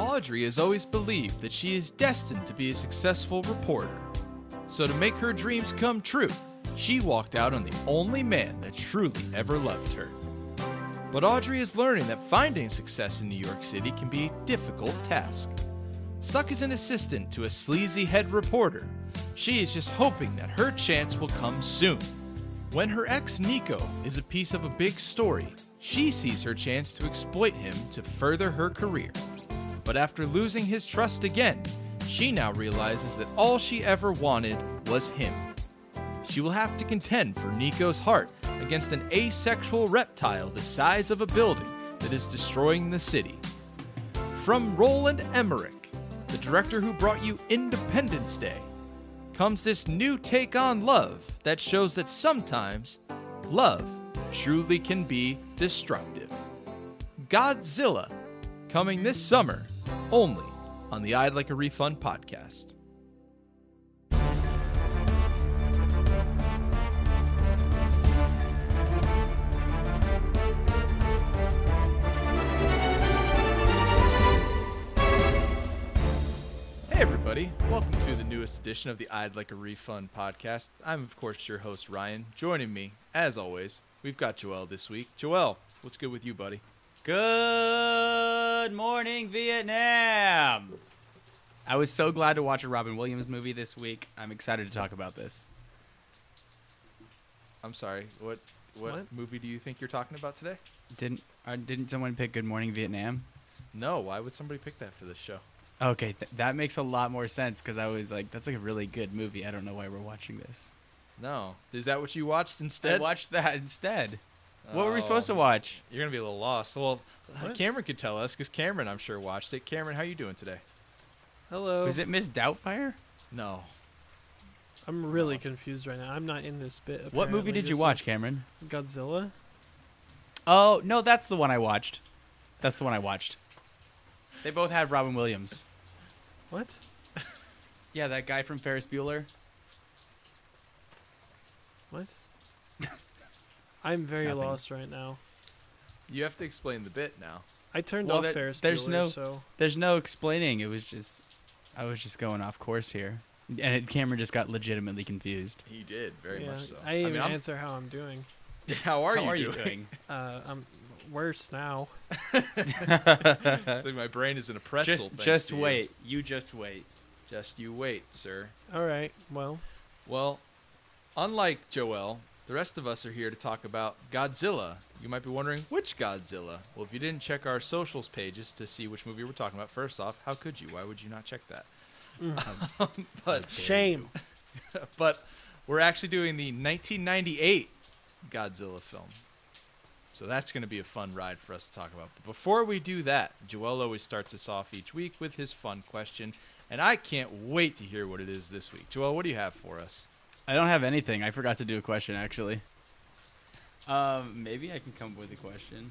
Audrey has always believed that she is destined to be a successful reporter. So, to make her dreams come true, she walked out on the only man that truly ever loved her. But Audrey is learning that finding success in New York City can be a difficult task. Stuck as an assistant to a sleazy head reporter, she is just hoping that her chance will come soon. When her ex Nico is a piece of a big story, she sees her chance to exploit him to further her career. But after losing his trust again, she now realizes that all she ever wanted was him. She will have to contend for Nico's heart against an asexual reptile the size of a building that is destroying the city. From Roland Emmerich, the director who brought you Independence Day, comes this new take on love that shows that sometimes love truly can be destructive. Godzilla, coming this summer, only on the I'd Like a Refund podcast. Hey, everybody. Welcome to the newest edition of the I'd Like a Refund podcast. I'm, of course, your host, Ryan. Joining me, as always, we've got Joel this week. Joel, what's good with you, buddy? Good morning, Vietnam. I was so glad to watch a Robin Williams movie this week. I'm excited to talk about this. I'm sorry. What what, What? movie do you think you're talking about today? Didn't uh, didn't someone pick Good Morning Vietnam? No. Why would somebody pick that for this show? Okay, th- that makes a lot more sense because I was like, that's like a really good movie. I don't know why we're watching this. No. Is that what you watched instead? I watched that instead. What were we supposed to Oh, watch? You're gonna be a little lost. Well, What? Cameron could tell us because Cameron, I'm sure, watched it. Cameron, how you doing today? Hello. Was it Miss Doubtfire? No. I'm really confused right now. I'm not in this bit. What movie apparently. did you This watch, was Cameron? Godzilla. Oh no, that's the one I watched. That's the one I watched. They both had Robin Williams. What? Yeah, that guy from Ferris Bueller. What? I'm very Nothing. lost right now. You have to explain the bit now. I turned Well, off that- Ferris there's Bueller, no- so There's no explaining. It was just, I was just going off course here, and it, Cameron just got legitimately confused. He did very yeah, much so. I didn't even I'm- answer how I'm doing. how are, How you, are doing? you doing? Uh, I'm worse now. It's like my brain is in a pretzel. just, just to you. wait. You just wait. Just you wait, sir. All right. Well, Well, unlike Joel, the rest of us are here to talk about Godzilla. You might be wondering, which Godzilla? Well, if you didn't check our socials pages to see which movie we're talking about, first off, how could you? Why would you not check that? Mm. Um, but shame. but we're actually doing the 1998 Godzilla film. So that's going to be a fun ride for us to talk about. But before we do that, Joel always starts us off each week with his fun question, and I can't wait to hear what it is this week. Joel, what do you have for us? I don't have anything. I forgot to do a question actually. Um, maybe I can come up with a question.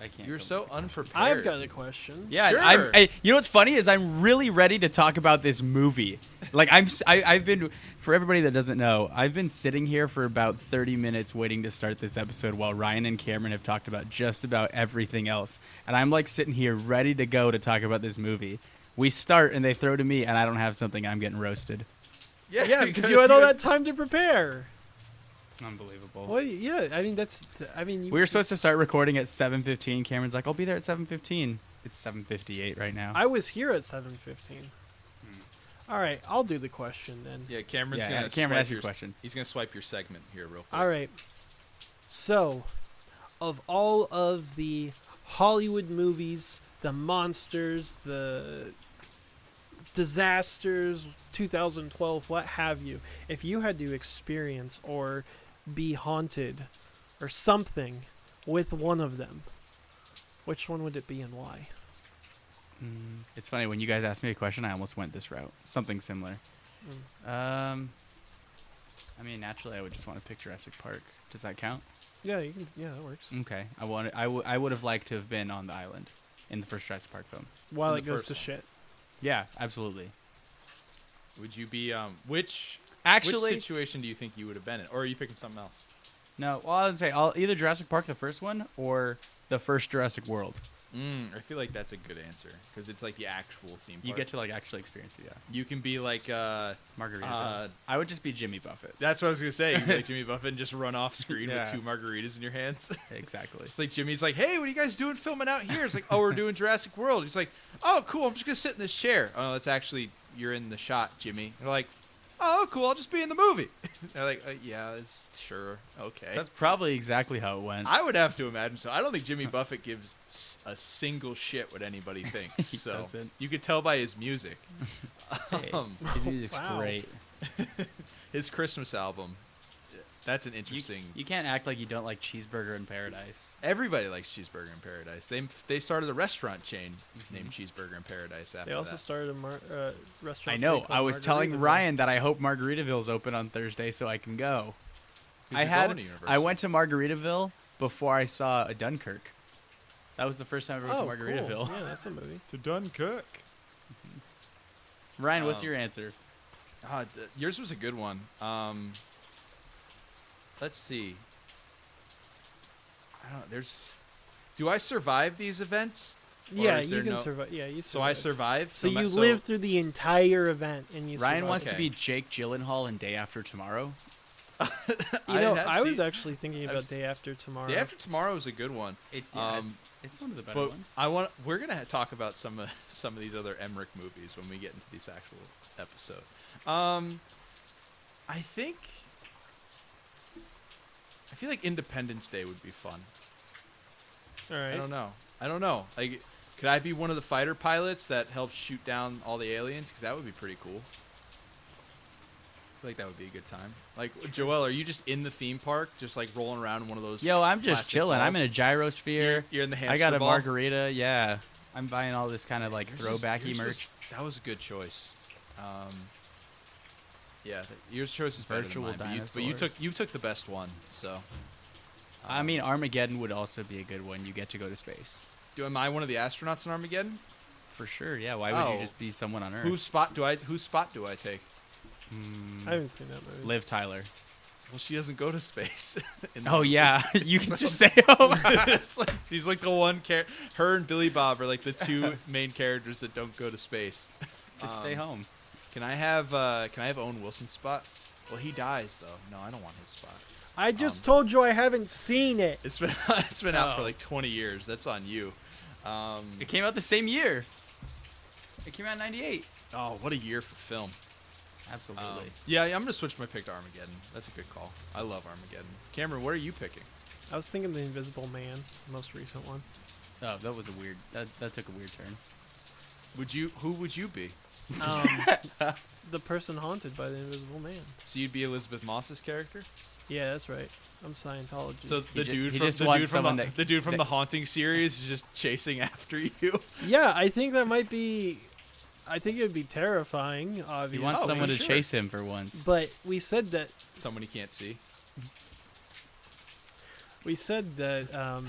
I can't. You're come so up with a question. unprepared. I've got a question. Yeah, Sure. I'm. I, you know what's funny is I'm really ready to talk about this movie. Like I'm, s- I, have been for everybody that doesn't know, I've been sitting here for about 30 minutes waiting to start this episode while Ryan and Cameron have talked about just about everything else, and I'm like sitting here ready to go to talk about this movie. We start and they throw to me, and I don't have something. I'm getting roasted. Yeah, yeah, because you had all that time to prepare. Unbelievable. Well, yeah. I mean, that's. I mean, you, We were supposed to start recording at 7:15. Cameron's like, "I'll be there at 7:15." It's 7:58 right now. I was here at 7:15. Hmm. All right, I'll do the question then. Yeah, Cameron's Yeah, gonna yeah, Cameron, ask your your question. He's gonna swipe your segment here real quick. All right. So, of all of the Hollywood movies, the monsters, the disasters, 2012, what have you, if you had to experience or be haunted or something with one of them, which one would it be and why? Mm, It's funny when you guys asked me a question, I almost went this route. Something similar. Um, I mean, naturally, I would just want to pick Jurassic Park. Does that count? Yeah, you can. Yeah, that works. Okay. I wanted. I, w- I would have liked to have been on the island in the first Jurassic Park film. While In it goes to one. shit. Yeah, absolutely. Would you be um which Actually, which situation do you think you would have been in, or are you picking something else? no. Well, I would say I'll, either Jurassic Park, the first one, or the first Jurassic World. Mm, I feel like that's a good answer because it's like the actual theme park. You get to like actually experience it. Yeah, You can be like, uh, Margarita. Uh, I would just be Jimmy Buffett. that's what I was gonna say. You can be like Jimmy Buffett and just run off screen Yeah. with two margaritas in your hands. Exactly. It's like Jimmy's like, "Hey, what are you guys doing filming out here?" It's like, "Oh, we're doing Jurassic World." He's like, "Oh, cool. I'm just gonna sit in this chair." Oh, that's actually you're in the shot, Jimmy. They're like, "Oh, cool. I'll just be in the movie." They're like, uh, "Yeah, it's sure, okay." That's probably exactly how it went. I would have to imagine so. I don't think Jimmy Buffett gives a single shit what anybody thinks. He so doesn't. you could tell by his music. Hey, Um, his music's Wow. great. his Christmas album. That's an interesting. you can't act like you don't like Cheeseburger in Paradise. Everybody likes Cheeseburger in Paradise. They they started a restaurant chain Mm-hmm. named Cheeseburger in Paradise after They also that. started a mar- uh, restaurant. I know. chain I was telling Ryan that I hope Margaritaville's open on Thursday so I can go. I had going to Universal. I went to Margaritaville before I saw a Dunkirk. That was the first time I went Oh, to Margaritaville. cool. Yeah, that's a movie. to Dunkirk. Ryan, what's Um, your answer? Ah, th- yours was a good one. Um, let's see. I don't. know. There's. Do I survive these events? Yeah, you can no- survive. Yeah, you. Survive. So I survive. survive. So ma- you live through the entire event, and you. Ryan survive. wants to be Jake Gyllenhaal in Day After Tomorrow. You know, have I, was seen- actually thinking about s- Day After Tomorrow. Day after tomorrow is a good one. It's yeah, yeah, it's- it's, it's one of the better But ones. I want. We're gonna talk about some of some of these other Emmerich movies when we get into this actual episode. Um, I think. I feel like Independence Day would be fun. All right. I don't know. I don't know. Like, could I be one of the fighter pilots that helps shoot down all the aliens? Because that would be pretty cool. I feel like that would be a good time. Like, Joel, are you just in the theme park, just like rolling around in one of those? Yo, I'm just plastic chilling. I'm in a balls? gyrosphere. You're, you're in the hamster I got a ball? margarita. Yeah, I'm buying all this kind of like Yours was- throwbacky merch. was- that was a good choice. Um, yeah, th- your choice is better Virtual than mine, but you, but you took you took the best one. So, I mean, Armageddon would also be a good one. You get to go to space. do am I one of the astronauts in Armageddon? For sure. Yeah. Why would Oh. you just be someone on Earth? Whose spot do I? Whose spot do I take? Hmm, I haven't seen that movie. Liv Tyler. Well, she doesn't go to space. in Oh yeah, you can So- just stay home. it's like she's like the one char- her and Billy Bob are like the two main characters that don't go to space. just stay Um, home. Can I have uh can I have Owen Wilson's spot? Well, he dies though. No, I don't want his spot. I just um, told you I haven't seen it. It's been it's been out for Oh. like 20 years. That's on you. Um, It came out the same year. It came out in '98. oh, what a year for film. Absolutely. Um, yeah, yeah, I'm gonna switch my pick to Armageddon. That's a good call. I love Armageddon. Cameron, what are you picking? I was thinking The Invisible Man, the most recent one. oh, that was a weird. That that took a weird turn. Would you? Who would you be? Um, the person haunted by the Invisible Man. So you'd be Elisabeth Moss's character. Yeah, that's right. I'm Scientology. So the ju- dude he from just the wants dude from someone the, that- the dude from that- the Haunting series is just chasing after you. yeah, I think that might be. I think it would be terrifying, obviously. He wants Oh, for someone to sure. chase him for once. But we said that Someone he can't see. we said that um,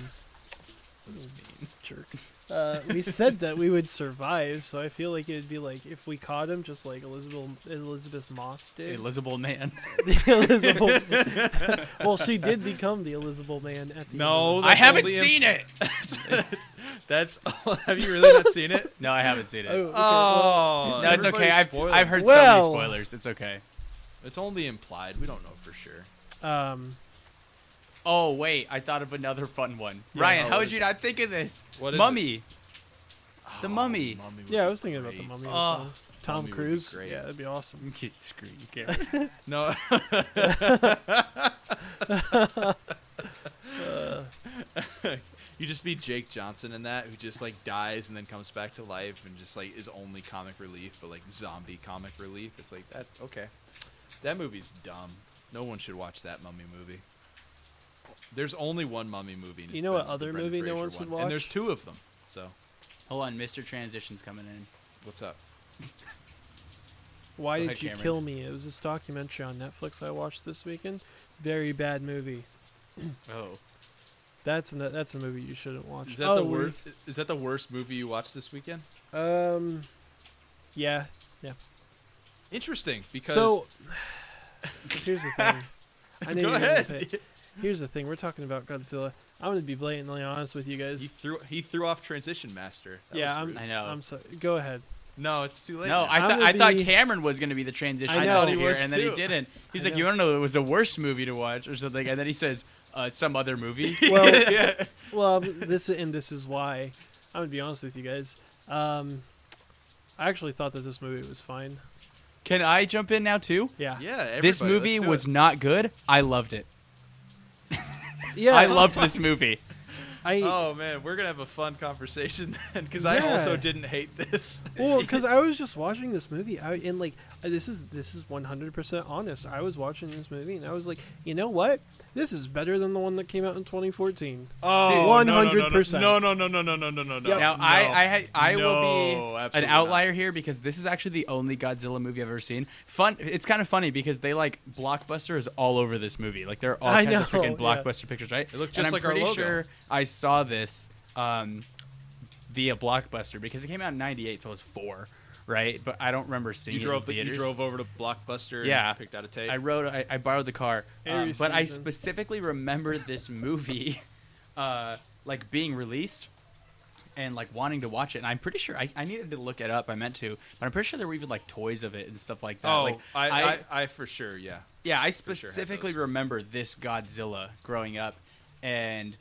That's mean. jerk. Uh, we said that we would survive, so I feel like it'd be like if we caught him, just like Elizabeth Elisabeth Moss did. Elizabable man. The Elizabeth. well, she did become the Elizabeth Man at the No, I haven't only seen it. That's. have you really not seen it? No, I haven't seen it. Oh, okay, Oh, no, it's okay. I've. I've heard Well- so many spoilers. It's okay. It's only implied. We don't know for sure. um, Oh wait, I thought of another fun one. Yeah, Ryan, oh, how what would you it? not think of this? What is Mummy. The Oh, Mummy. would yeah, I was thinking about the great. Mummy. as Oh, well. Tom Mummy Cruise. great. Yeah, that'd be awesome. Screw you, Cameron. No. you just be Jake Johnson in that, who just like dies and then comes back to life and just like is only comic relief, but like zombie comic relief. It's like that. Okay, that movie's dumb. No one should watch that Mummy movie. There's only one Mummy movie. You know what other Brendan movie no Fraser one should watch? And there's two of them. So Hold on, Mr. Transition's coming in. what's up? Why Go did ahead, you Cameron. kill me? It was this documentary on Netflix I watched this weekend. Very bad movie. Oh. That's an, that's a movie you shouldn't watch. Is that oh, the worst? Is that the worst movie you watched this weekend? Um, yeah. Yeah. Interesting, because So here's the thing. I know go you're gonna ahead. Say it. Here's the thing: we're talking about Godzilla. I'm gonna be blatantly honest with you guys. He threw he threw off transition master. That yeah, I'm. I know. I'm sorry. Go ahead. no, it's too late. No, now. I I'm thought gonna I thought be- Cameron was gonna be the transition I know. here, He was and then he didn't. He's I like, "You know. want to know it was the worst movie to watch or something?" And then he says, uh, "Some other movie." Well, yeah. well, this and this is why. I'm gonna be honest with you guys. Um, I actually thought that this movie was fine. Can I jump in now too? Yeah. Yeah. This movie was it. not good. I loved it. Yeah. I loved this movie. I Oh man, we're gonna have a fun conversation then, because I also didn't hate this. well, because I was just watching this movie, I, and like this is this is 100% honest. I was watching this movie, and I was like, you know what? This is better than the one that came out in 2014. Oh, One no, no, no, hundred percent. No, no, no, no, no, no, no, no, no. Yep. Now no. I I, ha- I will be an absolutely outlier here because this is actually the only Godzilla movie I've ever seen. Fun. It's kind of funny because they like blockbuster is all over this movie. Like there are all I kinds of know, freaking yeah. blockbuster pictures, right? It looked and just I'm like our pretty logo. sure I saw this um, via blockbuster because it came out in '98, so I was four, right? But I don't remember seeing You it drove in the, you drove over to Blockbuster. Yeah. And picked out a tape. I rode. I, I borrowed the car, um, Aries but I specifically remember this movie, uh, like being released, and like wanting to watch it. And I'm pretty sure I, I needed to look it up. I meant to, but I'm pretty sure there were even like toys of it and stuff like that. oh, like, I, I, I, for sure, yeah. yeah, I specifically those. remember this Godzilla growing up, and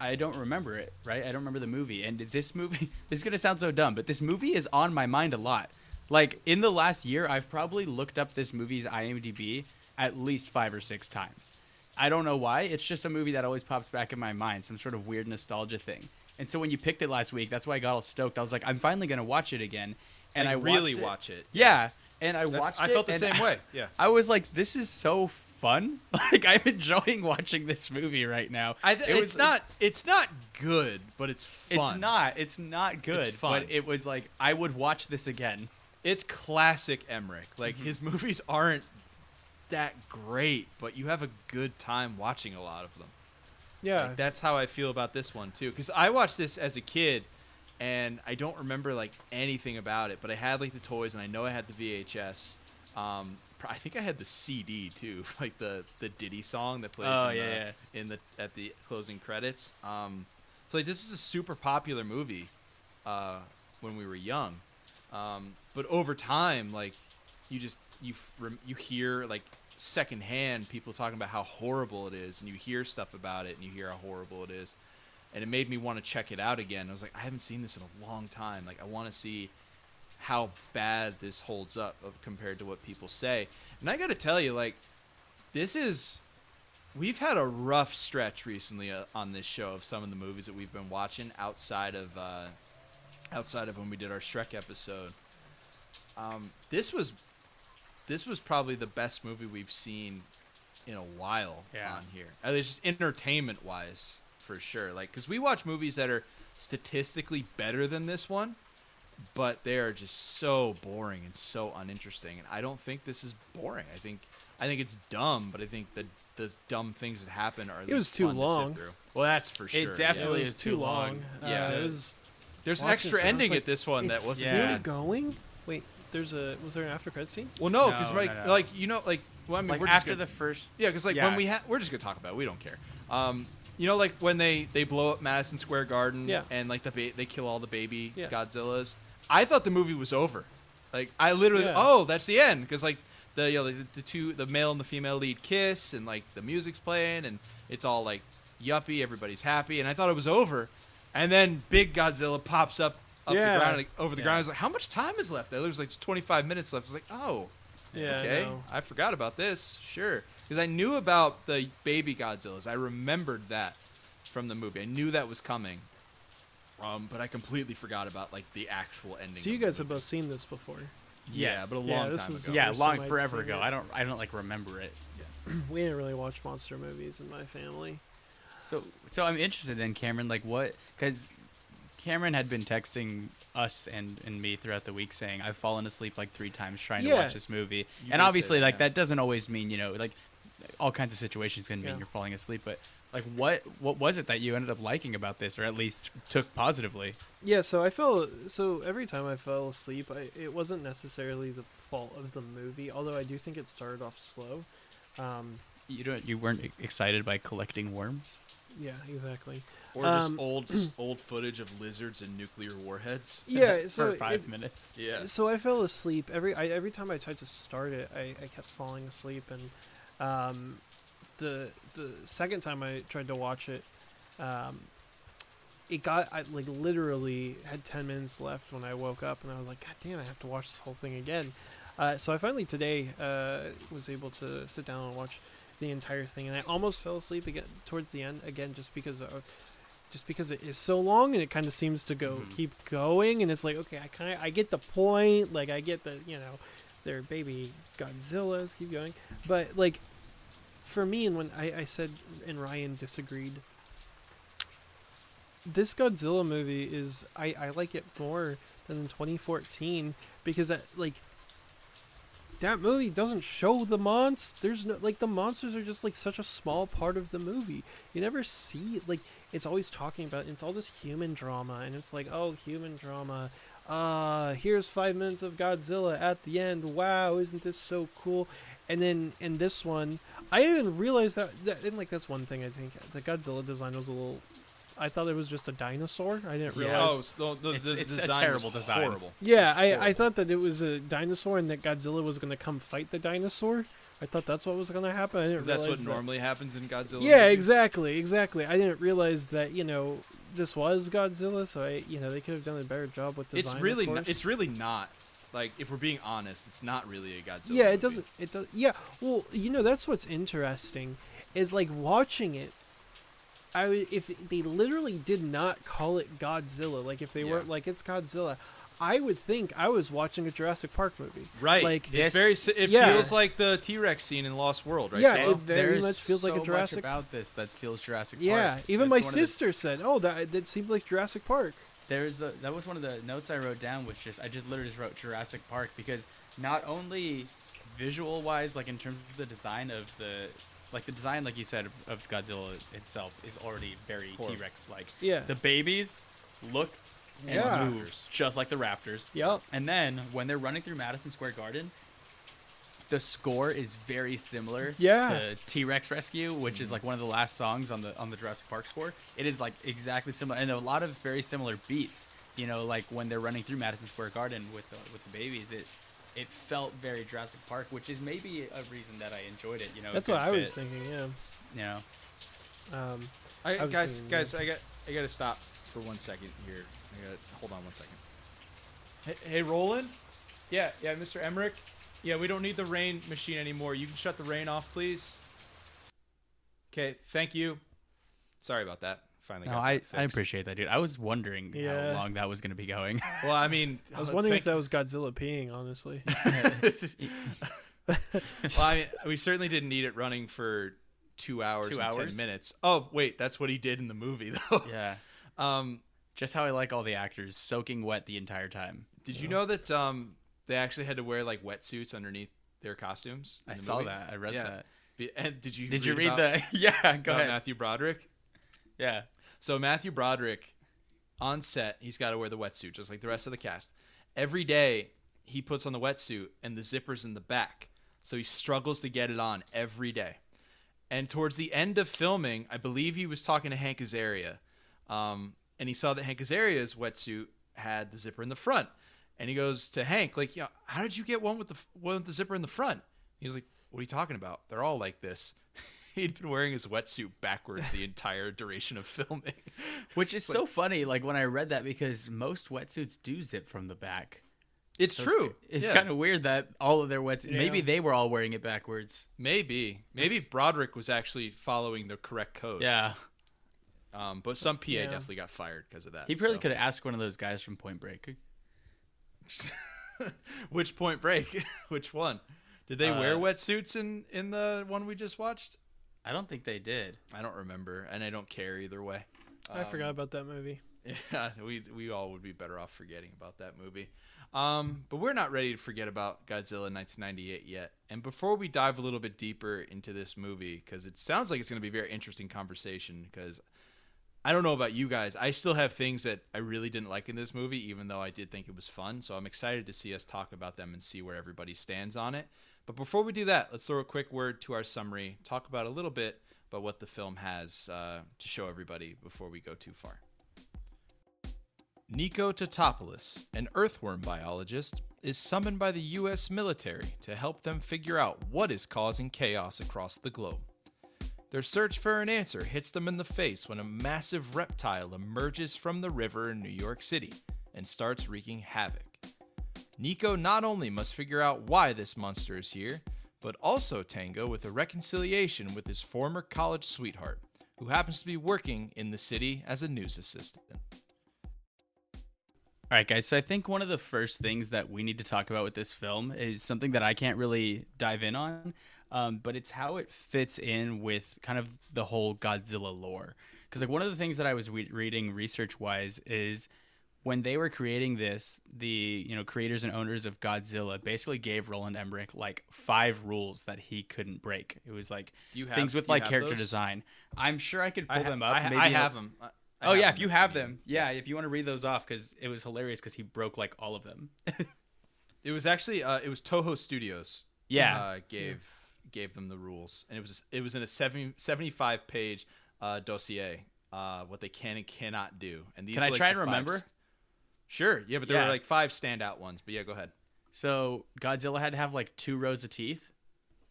I don't remember it. Right, I don't remember the movie. And this movie, this is gonna sound so dumb, but this movie is on my mind a lot. Like in the last year, I've probably looked up this movie's IMDb at least five or six times. I don't know why. It's just a movie that always pops back in my mind, some sort of weird nostalgia thing. And so when you picked it last week, that's why I got all stoked. I was like, I'm finally gonna watch it again. And Like, I really it. watch it. Yeah, and I That's- watched. I felt the same way. Yeah. I was like, this is so fun. Like I'm enjoying watching this movie right now. I th- It it's was- not it's not good, but it's fun. It's not. It's not good. fun. But it was like I would watch this again. It's classic Emmerich. Like Mm-hmm. his movies aren't that great, but you have a good time watching a lot of them. Yeah. Like, that's how I feel about this one too. Because I watched this as a kid, and I don't remember like anything about it. But I had like the toys, and I know I had the VHS. Um, pr- I think I had the CD too, like the the Diddy song that plays Oh, in, yeah, the, yeah. in the at the closing credits. Um, so like this was a super popular movie uh, when we were young. Um, but over time, like you just you you hear like secondhand people talking about how horrible it is, and you hear stuff about it, and you hear how horrible it is, and it made me want to check it out again. I was like, I haven't seen this in a long time. Like, I want to see how bad this holds up uh, compared to what people say. And I got to tell you, like, this is we've had a rough stretch recently uh, on this show of some of the movies that we've been watching outside of uh, outside of when we did our Shrek episode. Um, this was this was probably the best movie we've seen in a while Yeah. on here. At least just entertainment wise, for sure. Like, because we watch movies that are statistically better than this one, but they are just so boring and so uninteresting. And I don't think this is boring. I think I think it's dumb, but I think the the dumb things that happen are. It was too fun to long. Well, that's for It sure. yeah. definitely it was is too too long. long. Uh, Yeah. it was. There's an extra this and I was ending like, at this one that wasn't still Yeah. going. Wait, there's a was there an after credit scene? Well, no, because No, like no, no. like you know like well, I mean Like we're just after gonna- the first. yeah because like Yeah. when we ha- we're just gonna talk about it. we don't care. Um, you know like when they they blow up Madison Square Garden Yeah. and like the ba- they kill all the baby Yeah. Godzillas. I thought the movie was over. Like I literally Yeah. oh that's the end because like the you know the, the two the male and the female lead kiss and like the music's playing and it's all like yuppie everybody's happy and I thought it was over, and then big Godzilla pops up. Up Yeah. the ground, like, over the Yeah. ground. I was like, "How much time is left?" There was like 25 minutes left. I was like, "Oh, Yeah. Okay, know. I, forgot about this. Sure, because I knew about the baby Godzillas. I remembered that from the movie. I knew that was coming. Um, but I completely forgot about like the actual ending. So you guys have both seen this before. yeah, Yes. but a Yeah, long this time was ago. Yeah, long forever ago. it. I don't. I don't like remember it. we didn't really watch monster movies in my family. So, so I'm interested in Cameron. Like, what? Because Cameron had been texting us and, and me throughout the week saying I've fallen asleep like three times trying to watch this movie. You and obviously, that, like yeah. that doesn't always mean you know like all kinds of situations can mean Yeah. you're falling asleep. But like, what what was it that you ended up liking about this, or at least took positively? Yeah, so I fell. So every time I fell asleep, I, it wasn't necessarily the fault of the movie, although I do think it started off slow. Um, You don't. You weren't excited by collecting worms. Yeah, exactly. Or just Um, old old footage of lizards and nuclear warheads. Yeah, so for five it- minutes. Yeah. So I fell asleep every I, every time I tried to start it. I, I kept falling asleep, and um, the the second time I tried to watch it, um, it got I like literally had ten minutes left when I woke up, and I was like, God damn, I have to watch this whole thing again. Uh, so I finally today uh, was able to sit down and watch the entire thing, and I almost fell asleep again towards the end again, just because of, just because it is so long and it kind of seems to go Mhm. keep going, and it's like okay, I kind of I get the point, like I get the you know, they're baby Godzillas, keep going, but like for me, and when I, I said and Ryan disagreed, this Godzilla movie is I, I like it more than in 2014 because that like that movie doesn't show the monsters. There's no like the monsters are just like such a small part of the movie. You never see like it's always talking about it's all this human drama and it's like oh human drama. Uh here's five minutes of Godzilla at the end. Wow, isn't this so cool? And then in this one, I didn't realize that, that and like that's one thing I think the Godzilla design was a little. I thought it was just a dinosaur. I didn't Yeah. realize. Oh, so the, the, It's- the it's a design was terrible design. Horrible. Yeah, It's I, I thought that it was a dinosaur and that Godzilla was going to come fight the dinosaur. I thought that's what was going to happen. I didn't 'Cause that's what that- normally happens in Godzilla. Yeah, movies. exactly, exactly. I didn't realize that you know this was Godzilla, so I you know they could have done a better job with design. It's really, not, course. it's really not. Like, if we're being honest, it's not really a Godzilla. yeah, movie. it doesn't. It does. Yeah, well, you know that's what's interesting is like watching it. I if they literally did not call it Godzilla, like if they Yeah. weren't like it's Godzilla, I would think I was watching a Jurassic Park movie. Right. Like- it's This- very. It Yeah. feels like the T Rex scene in Lost World, right? Yeah, Jay? it very much feels like a so Jurassic- Much about this that feels Jurassic Yeah, even It's my one of the- sister said, "Oh, that that seems like Jurassic Park." There's the that was one of the notes I wrote down, which just I just literally just wrote Jurassic Park because not only visual wise, like in terms of the design of the like the design, like you said, of, of Godzilla itself is already very T Rex like. Yeah. The babies look and Yeah. move just like the Raptors. Yep. And then when they're running through Madison Square Garden, the score is very similar Yeah. to T Rex Rescue, which is like one of the last songs on the on the Jurassic Park score. It is like exactly similar, and a lot of very similar beats. You know, like when they're running through Madison Square Garden with the with the babies, it it felt very Jurassic Park, which is maybe a reason that I enjoyed it. You know, That's what I was thinking. Yeah. You know, Um, I, I guys, thinking, guys, I got, I got to stop for one second here. I got to hold on one second. Hey, hey, Roland. Yeah, yeah, Mr. Emmerich. Yeah, we don't need the rain machine anymore. You can shut the rain off, please. Okay, thank you. Sorry about that. Finally, no, got I that I appreciate that, dude. I was wondering Yeah. how long that was going to be going. Well, I mean, I was uh, wondering thank- if that was Godzilla peeing. Honestly. well, I mean, we certainly didn't need it running for two hours Two and hours? ten minutes. Oh, wait, that's what he did in the movie, though. yeah, Um, just how I like all the actors soaking wet the entire time. did you know that um, they actually had to wear like wetsuits underneath their costumes? I the saw movie? that. I read Yeah. that. And did you Did you read about, the? Yeah, go ahead. Matthew Broderick? Yeah. So Matthew Broderick on set, he's got to wear the wetsuit just like the rest of the cast. Every day he puts on the wetsuit and the zipper's in the back. So he struggles to get it on every day. And towards the end of filming, I believe he was talking to Hank Azaria. Um, and he saw that Hank Azaria's wetsuit had the zipper in the front. And he goes to Hank, like, yeah, how did you get one with the one with the zipper in the front? He's like, what are you talking about? They're all like this. He'd been wearing his wetsuit backwards the entire duration of filming. Which is so funny, like when I read that because most wetsuits do zip from the back. It's So true. It's, Yeah. kind of weird that all of their wetsuits. Maybe they were all wearing it backwards. maybe maybe Broderick was actually following the correct code. Yeah. Um, but some PA Yeah. definitely got fired because of that. He probably so. could have asked one of those guys from Point Break. Which Point Break? Which one? Did they Uh, wear wetsuits in in the one we just watched? I don't think they did. I don't remember, and I don't care either way. I forgot Um, about that movie. Yeah, we we all would be better off forgetting about that movie. Um, but we're not ready to forget about Godzilla 1998 yet. And before we dive a little bit deeper into this movie, because it sounds like it's going to be a very interesting conversation, because I don't know about you guys, I still have things that I really didn't like in this movie, even though I did think it was fun. So I'm excited to see us talk about them and see where everybody stands on it. But before we do that, let's throw a quick word to our summary, talk about a little bit about what the film has uh, to show everybody before we go too far. Nico Tatopoulos, an earthworm biologist, is summoned by the U.S. military to help them figure out what is causing chaos across the globe. Their search for an answer hits them in the face when a massive reptile emerges from the river in New York City and starts wreaking havoc. Nico not only must figure out why this monster is here, but also tango with a reconciliation with his former college sweetheart, who happens to be working in the city as a news assistant. All right, guys. So I think one of the first things that we need to talk about with this film is something that I can't really dive in on, um, but it's how it fits in with kind of the whole Godzilla lore. Because like one of the things that I was re- reading research wise is when they were creating this, the you know creators and owners of Godzilla basically gave Roland Emmerich like five rules that he couldn't break. It was like Do you have- things with do you like have character those? design. I'm sure I could pull I, ha- them up. I, ha- maybe I have them. I- I Oh yeah, them if you have need. them, yeah, if you want to read those off, because it was hilarious because he broke like all of them. It was actually uh, it was Toho Studios. yeah, uh, gave gave them the rules, and it was it was in a 70, 75 page uh, dossier. Uh, what they can and cannot do. And these Can I like, try and remember? s- Sure. Yeah, but there Yeah. were like five standout ones. But yeah, go ahead. so Godzilla had to have like two rows of teeth,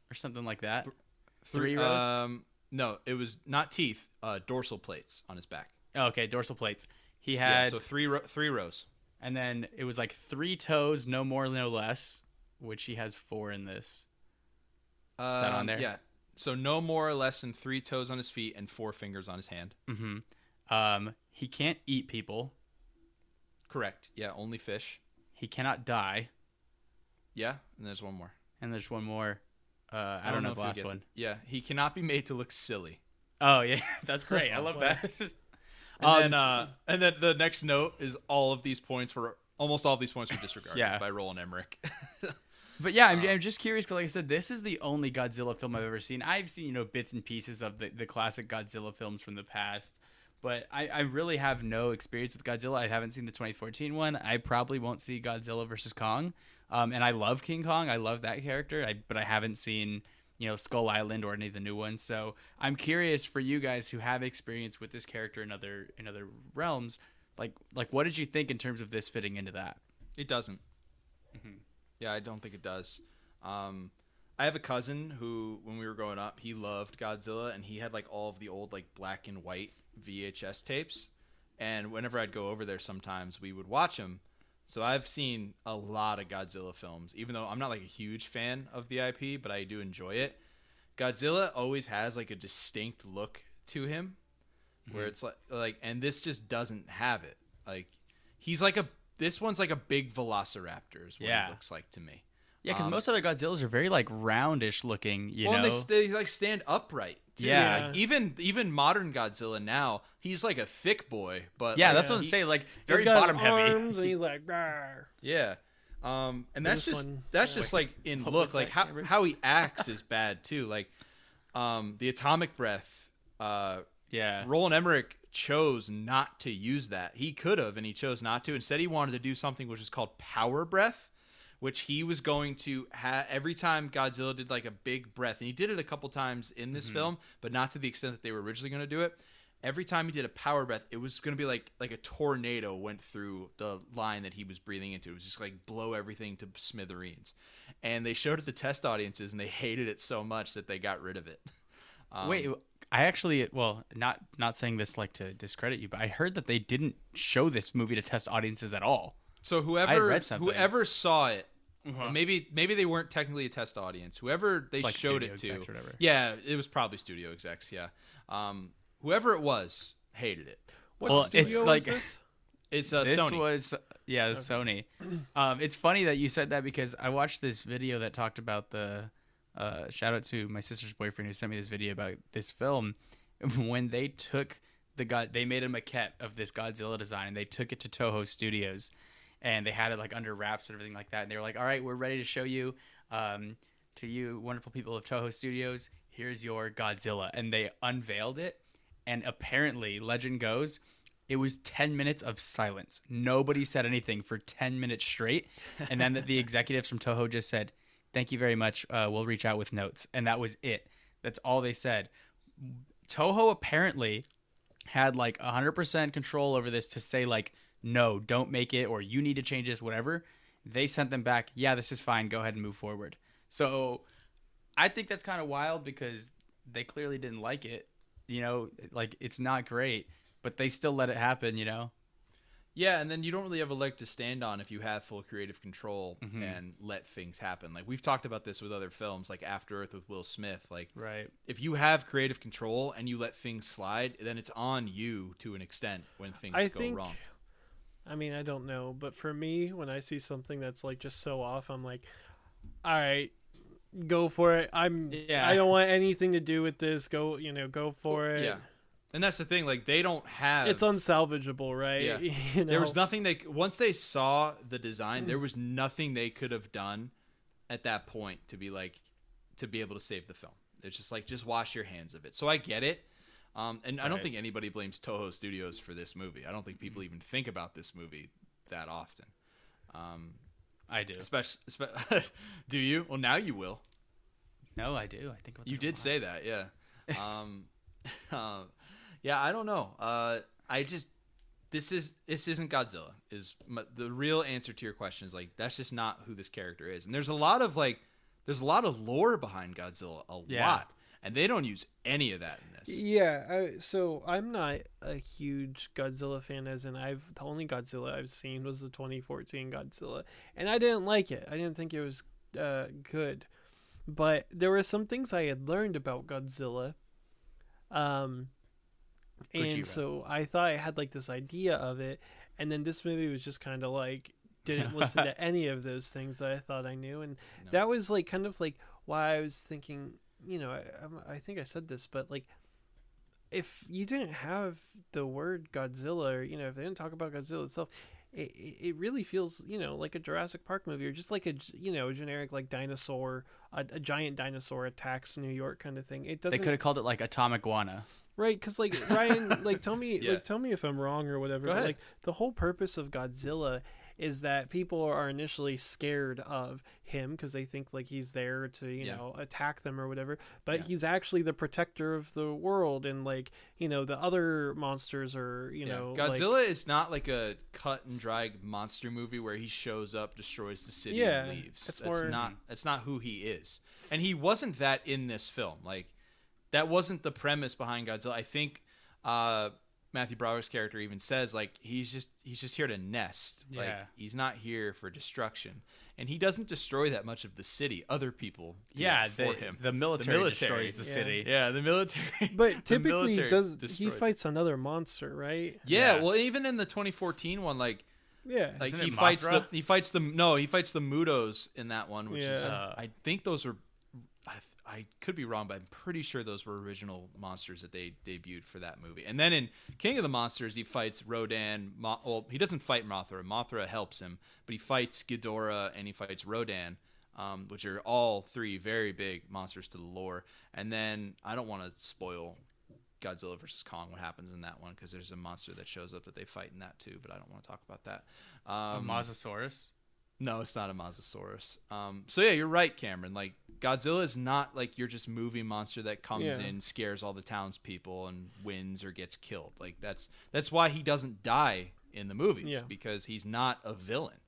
or something like that. Three rows. Um, no, it was not teeth. Uh, dorsal plates on his back. Oh, okay, dorsal plates. He Yeah, had, so three ro- three rows. and then it was like three toes, no more, no less, which he has four in this. Um, that on there? Yeah. So no more or less than three toes on his feet and four fingers on his hand. hmm Um, he can't eat people. Correct. Yeah, only fish. He cannot die. Yeah, and there's one more. And there's one more. Uh, I, don't know if the last one. Yeah, he cannot be made to look silly. Oh yeah, that's great. I love that. And Um, then, uh, and then the next note is all of these points were almost all of these points were disregarded Yeah. by Roland Emmerich. But yeah, I'm, I'm just curious because, like I said, this is the only Godzilla film I've ever seen. I've seen, you know, bits and pieces of the, the classic Godzilla films from the past, but I, I really have no experience with Godzilla. I haven't seen the 2014 one. I probably won't see Godzilla versus Kong. Um, and I love King Kong. I love that character. I, but I haven't seen, you know, Skull Island or any of the new ones. So I'm curious for you guys who have experience with this character in other in other realms. Like, like, what did you think in terms of this fitting into that? it doesn't. Mm-hmm. Yeah, I don't think it does. Um, I have a cousin who, when we were growing up, he loved Godzilla, and he had like all of the old like black and white VHS tapes. And whenever I'd go over there, sometimes we would watch them. So I've seen a lot of Godzilla films, even though I'm not like a huge fan of the IP, but I do enjoy it. Godzilla always has like a distinct look to him, where it's like like, and this just doesn't have it. Like he's like a this one's like a big Velociraptor is what Yeah. it looks like to me. Yeah, because Um, most other Godzillas are very like roundish looking. You well, know, and they, they like stand upright. Too. Yeah. Like, even even modern Godzilla now, he's like a thick boy, but yeah, like, that's what I'm saying. Like He's very got bottom heavy. arms and he's like, "Rawr." Yeah. Um, and that's This just one- that's yeah. just like in Public look, like how camera. how he acts is bad too. Like, um, the atomic breath. Uh, Yeah, Roland Emmerich chose not to use that. He could have, and he chose not to. Instead, he wanted to do something which is called power breath, which he was going to have every time Godzilla did like a big breath, and he did it a couple times in this film, but not to the extent that they were originally going to do it. Every time he did a power breath, it was going to be like like a tornado went through the line that he was breathing into. It was just like blow everything to smithereens. And they showed it to test audiences, and they hated it so much that they got rid of it. Um, Wait, I actually, well, not not saying this like to discredit you, but I heard that they didn't show this movie to test audiences at all. So whoever whoever saw it, Uh-huh. maybe maybe they weren't technically a test audience. Whoever they Like showed it to, whatever. yeah, it was probably studio execs. Yeah, um, whoever it was hated it. What Well, studio it's was like- this? It's uh, this Sony. was yeah, it's Sony. Um, it's funny that you said that because I watched this video that talked about the. Uh, shout out to my sister's boyfriend who sent me this video about this film. When they took the god, they made a maquette of this Godzilla design and they took it to Toho Studios, and they had it like under wraps and everything like that. And they were like, "All right, we're ready to show you, um, to you wonderful people of Toho Studios. Here's your Godzilla." And they unveiled it, and apparently, legend goes, it was 10 minutes of silence. Nobody said anything for 10 minutes straight. And then the, the executives from Toho just said, Thank you very much. Uh, we'll reach out with notes. And that was it. That's all they said. Toho apparently had like 100% control over this to say, like, no, don't make it, or you need to change this, whatever. They sent them back, yeah, this is fine. Go ahead and move forward. So I think that's kind of wild because they clearly didn't like it. You know, like, it's not great, but they still let it happen, you know? Yeah, and then you don't really have a leg to stand on if you have full creative control Mhm. and let things happen. Like we've talked about this with other films, like After Earth with Will Smith. Like Right. if you have creative control and you let things slide, then it's on you to an extent when things I go think. wrong. I mean, I don't know, but for me, when I see something that's like just so off, I'm like, all right, go for it. I'm. Yeah. I don't want anything to do with this. Go, you know, go for it. Yeah, and that's the thing. Like they don't have. It's unsalvageable, right? Yeah. You There was nothing they once they saw the design, there was nothing they could have done at that point to be like to be able to save the film. It's just like just wash your hands of it. So I get it. Um, and I don't think anybody blames Toho Studios for this movie. I don't think people even think about this movie that often. Um, I do. especially, do you? Well, now you will. No, I do. I think You did say that, yeah. Um, uh, yeah, I don't know. Uh, I just this is this isn't Godzilla. Is my, the real answer to your question is like that's just not who this character is. And there's a lot of like there's a lot of lore behind Godzilla, a Yeah. lot, and they don't use any of that in this. Yeah, I, so I'm not a huge Godzilla fan, as in I've the only Godzilla I've seen was the 2014 Godzilla, and I didn't like it. I didn't think it was uh, good, but there were some things I had learned about Godzilla, um, and so I thought I had like this idea of it, and then this movie was just kind of like didn't listen to any of those things that I thought I knew, and No. that was like kind of like why I was thinking, you know, I, I'm- think I said this, but like if you didn't have the word Godzilla, or you know, if they didn't talk about Godzilla itself, it, it it really feels you know like a Jurassic Park movie or just like a, you know a generic like dinosaur, a, a giant dinosaur attacks New York kind of thing. It doesn't They could have called it like Atomic Guana. Right because like Ryan, like tell me Yeah. like tell me if I'm wrong or whatever. But. Like the whole purpose of Godzilla is that people are initially scared of him because they think like he's there to you Yeah. know attack them or whatever but Yeah. he's actually the protector of the world and like you know the other monsters are you Yeah. know like- Godzilla is not like a cut and dry monster movie where he shows up, destroys the city, Yeah, and leaves. it's that's more- not that's not who he is, and he wasn't that in this film. Like that wasn't the premise behind Godzilla. I think uh, Matthew Broderick's character even says like he's just he's just here to nest. Like Yeah. he's not here for destruction, and he doesn't destroy that much of the city. Other people, do Yeah, for the, him. the military, military. destroys the Yeah. city. yeah, the military. but typically he military does he destroys it. fights another monster right Yeah, Yeah. well, even in the 2014 one, like yeah like Isn't he fights the he fights the no he fights the MUTOs in that one, which is Uh, I think those were I, could be wrong, but I'm pretty sure those were original monsters that they debuted for that movie. And then in King of the Monsters, he fights Rodan. Mo- well, he doesn't fight Mothra. Mothra helps him, but he fights Ghidorah and he fights Rodan. Um, which are all three very big monsters to the lore. And then I don't want to spoil Godzilla versus Kong what happens in that one because there's a monster that shows up that they fight in that too, but I don't want to talk about that. a Um, Mosasaurus. No, it's not a Mosasaurus. Um, so yeah, you're right, Cameron. Like Godzilla is not like your just movie monster that comes Yeah. in, scares all the townspeople, and wins or gets killed. Like that's that's why he doesn't die in the movies Yeah. because he's not a villain.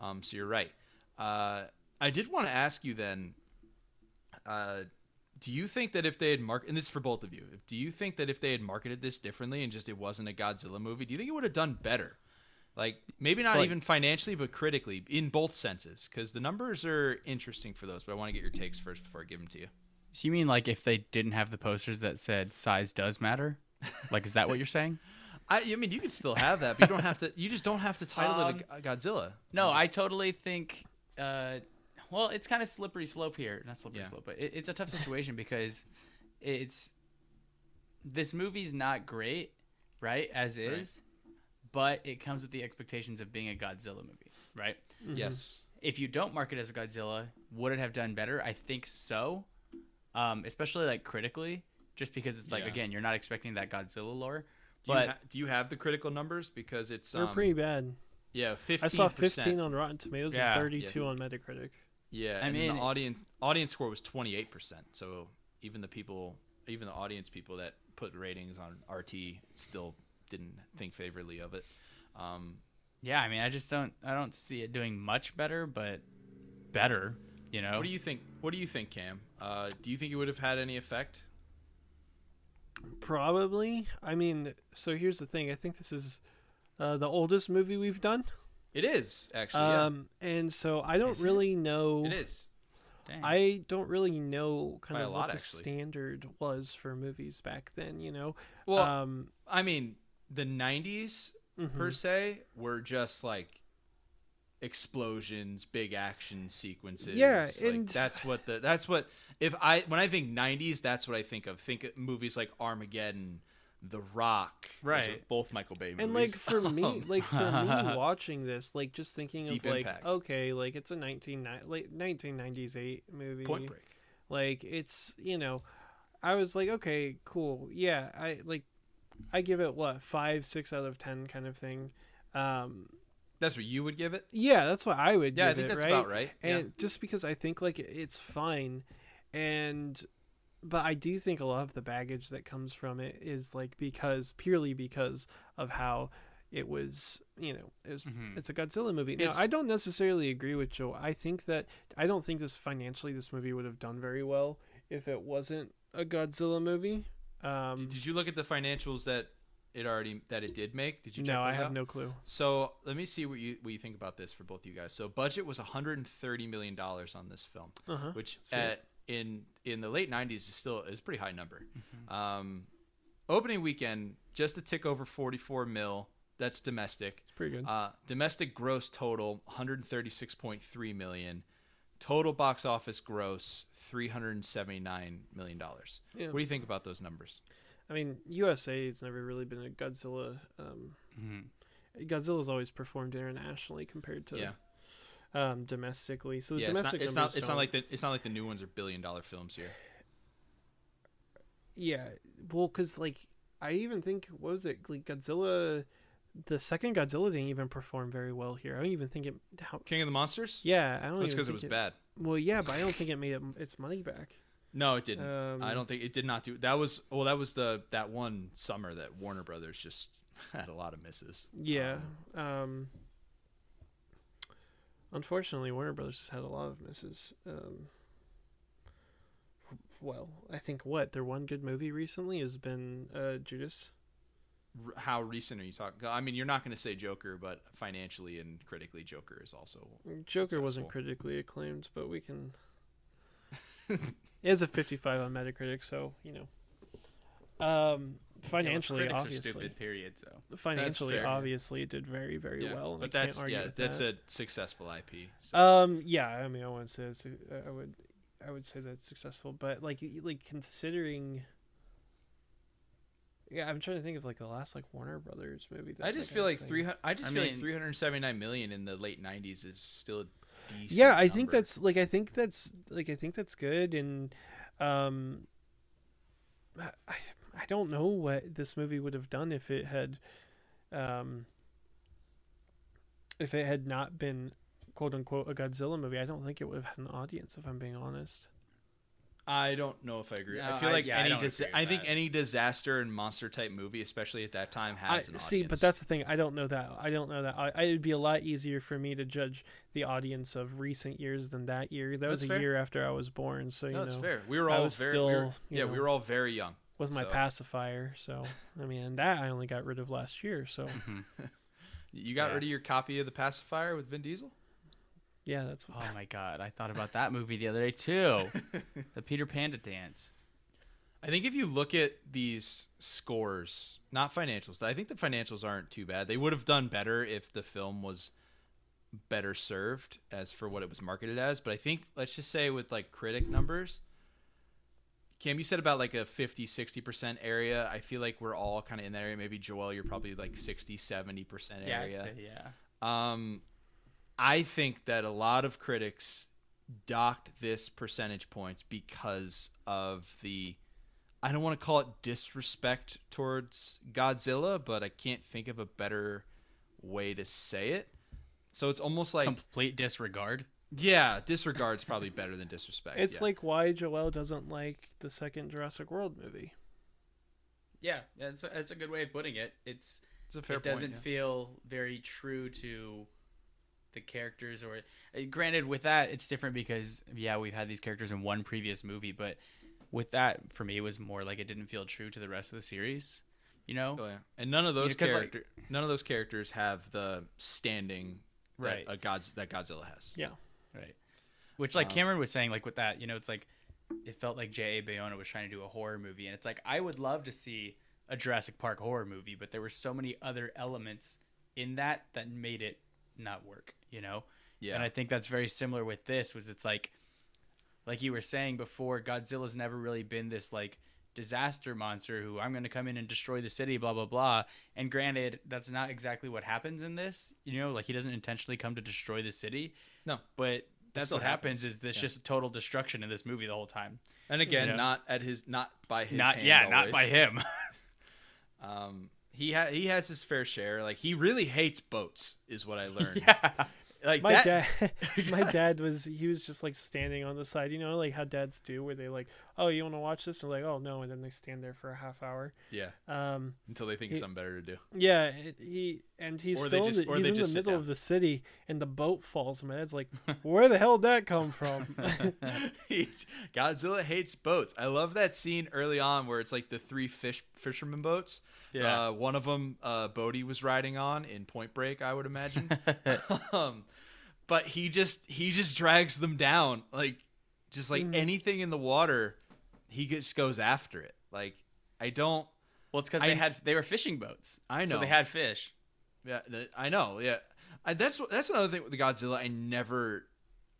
Um, so you're right. Uh, I did want to ask you then. Uh, do you think that if they had mark and this is for both of you, do you think that if they had marketed this differently and just it wasn't a Godzilla movie, do you think it would have done better? Like maybe not like- even financially, but critically in both senses, because the numbers are interesting for those. But I want to get your takes first before I give them to you. So you mean like if they didn't have the posters that said size does matter? Like, is that what you're saying? I, I mean, you could still have that, but you don't have to. You just don't have to title Um, it a Godzilla. No, I totally think. Uh, well, it's kind of slippery slope here. Not slippery Yeah. slope, but it, it's a tough situation because it's this movie's not great, right? As is, but it comes with the expectations of being a Godzilla movie, right? Yes. If you don't mark it as a Godzilla, would it have done better? I think so. Um, especially like critically, just because it's like Yeah. again, you're not expecting that Godzilla lore. Do, But you ha- do you have the critical numbers? Because it's they're um, pretty bad yeah, fifteen. i saw 15 on rotten tomatoes Yeah. and 32 on metacritic Yeah, I and mean- the audience audience score was 28%. So even the people, even the audience people that put ratings on RT still didn't think favorably of it. Um, Yeah, I mean, I just don't. I don't see it doing much better, but better. You know. What do you think? What do you think, Cam? Uh, do you think it would have had any effect? Probably. I mean, so here's the thing. I think this is uh, the oldest movie we've done. It is actually. yeah. Um, and so I don't Is it? really know. it is. Dang. I don't really know kind By a of lot, what the actually. standard was for movies back then. You know. Well, um, I mean, the '90s mhm. per se were just like explosions, big action sequences. Yeah, like, and- that's what the that's what if I when I think '90s, that's what I think of. Think of movies like Armageddon, The Rock, Right. Both Michael Bay movies. and like for me like for me watching this like just thinking Deep of like okay like it's a 19 late 1990s 8 movie Point Break. like it's you know i was like okay cool yeah i like i give it what five six out of ten kind of thing um That's what you would give it. yeah that's what i would give it. Yeah, I think it, that's right? about right. Yeah. and just because i think like it's fine and but i do think a lot of the baggage that comes from it is like because purely because of how it was you know it was Mhm. it's a godzilla movie now It's- i don't necessarily agree with joe i think that i don't think this financially this movie would have done very well if it wasn't a godzilla movie um Did, did you look at the financials that it already that it did make? Did you? Check no i have out? no clue So let me see what you what you think about this for both you guys. So budget was 130 million dollars on this film, uh-huh which So- at, in in the late 90s is still is a pretty high number. Mm-hmm. Um, opening weekend just a tick over 44 mil. That's domestic. it's pretty good Uh, domestic gross total 136.3 million. Total box office gross 379 million dollars. Yeah. What do you think about those numbers? i mean usa has never really been a godzilla um Mhm. Godzilla's always performed internationally compared to yeah, um, domestically. So the yeah. Domestic It's not. It's not don't- like the. It's not like the new ones are billion dollar films here. yeah. Well, because like I even think what was it like Godzilla, the second Godzilla didn't even perform very well here. I don't even think it. How, King of the Monsters. yeah, I don't. That's because it was bad. Well, yeah, but I don't think it made it, its money back. No, it didn't. Um, I don't think it did not do. That was well. That was the that one summer that Warner Brothers just had a lot of misses. Yeah. Um, unfortunately, Warner Brothers has had a lot of misses. Um, well, I think what their one good movie recently has been uh, Judas. R- How recent are you talking? I mean, you're not going to say Joker, but financially and critically, Joker is also. Joker wasn't critically acclaimed, but we can. it has a 55 on Metacritic, so you know. Um, financially, critics obviously, are stupid. Period. So financially, obviously, it did very, very Yeah, well. but I can't that's yeah, that's that. a successful IP. So. Um, yeah, I mean, I wouldn't say it's, I would, I would say that's successful, but like, like considering. Yeah, I'm trying to think of like the last like Warner Brothers movie. That, I just like, feel I'd like say- three hundred. I just I feel like 379 million in the late 90s is still a decent. yeah i think that's like i think that's like i think that's good and um I, I don't know what this movie would have done if it had um if it had not been quote unquote a godzilla movie i don't think it would have had an audience if i'm being honest I don't know if I agree. I No, feel I- like yeah, any don't dis- I think that. any disaster and monster type movie, especially at that time, I, has an see but that's the thing i don't know that i don't know that I, I it'd be a lot easier for me to judge the audience of recent years than that year that was a fair. year after i was born so you no, that's know fair. We were all very still, we were, yeah, know, we were all very young. with my So- pacifier. So I mean, that I only got rid of last year. So You got Yeah. rid of your copy of the pacifier with Vin Diesel? Yeah, that's Oh my god, I thought about that movie the other day too. the Peter Panda dance. I think if you look at these scores, not financials, I think the financials aren't too bad. They would have done better if the film was better served as for what it was marketed as. But I think, let's just say with like critic numbers, Cam, you said about like a 50, 60% area. I feel like we're all kind of in that area. Maybe Joel, you're probably like 60, 70% Yeah, I'd area. say, yeah. Um, I think that a lot of critics docked this percentage points because of the. I don't want to call it disrespect towards Godzilla, but I can't think of a better way to say it. So it's almost like Complete disregard. Yeah, disregard's probably better than disrespect. It's yeah. like why Joel doesn't like the second Jurassic World movie. Yeah, that's a, that's a good way of putting it. It's it's a fair it doesn't yeah. feel very true to the characters or uh, granted with that it's different because yeah we've had these characters in one previous movie but with that for me it was more like it didn't feel true to the rest of the series you know Oh, yeah. And none of those 'cause, like- character, none of those characters have the standing Right. that a God's that Godzilla has. Yeah. right which like Um, cameron was saying like with that you know it's like it felt like j.a bayona was trying to do a horror movie and it's like i would love to see a jurassic park horror movie but there were so many other elements in that that made it not work you know Yeah. And I think that's very similar with this was it's like like you were saying before, Godzilla's never really been this like disaster monster who I'm gonna come in and destroy the city, blah blah blah. And granted, that's not exactly what happens in this. You know, like he doesn't intentionally come to destroy the city. No. But that's what happens, happens. is there's Yeah. just total destruction in this movie the whole time. and again, you know? not at his not by his not yeah, not by him. Um, he ha- he has his fair share. Like he really hates boats, is what I learned. yeah. Like My that, dad, my dad was he was just like standing on the side, you know, like how dads do, where they like, oh, you want to watch this, and like, oh no, and then they stand there for a half hour. Yeah, Um, until they think He- of something better to do. yeah, he and he's Or they still in just- the, or he's they in the middle down. of the city, and the boat falls. My dad's like, where the hell did that come from? Godzilla hates boats. I love that scene early on where it's like the three fish fisherman boats. Yeah. Uh, one of them, uh, Bodie was riding on in Point Break, I would imagine. um, but he just he just drags them down, like just like Mhm. anything in the water, he just goes after it. Like I don't. Well, it's because they had they were fishing boats. I So know. they had fish. Yeah, th- I know. Yeah, I, that's that's another thing with the Godzilla. I never,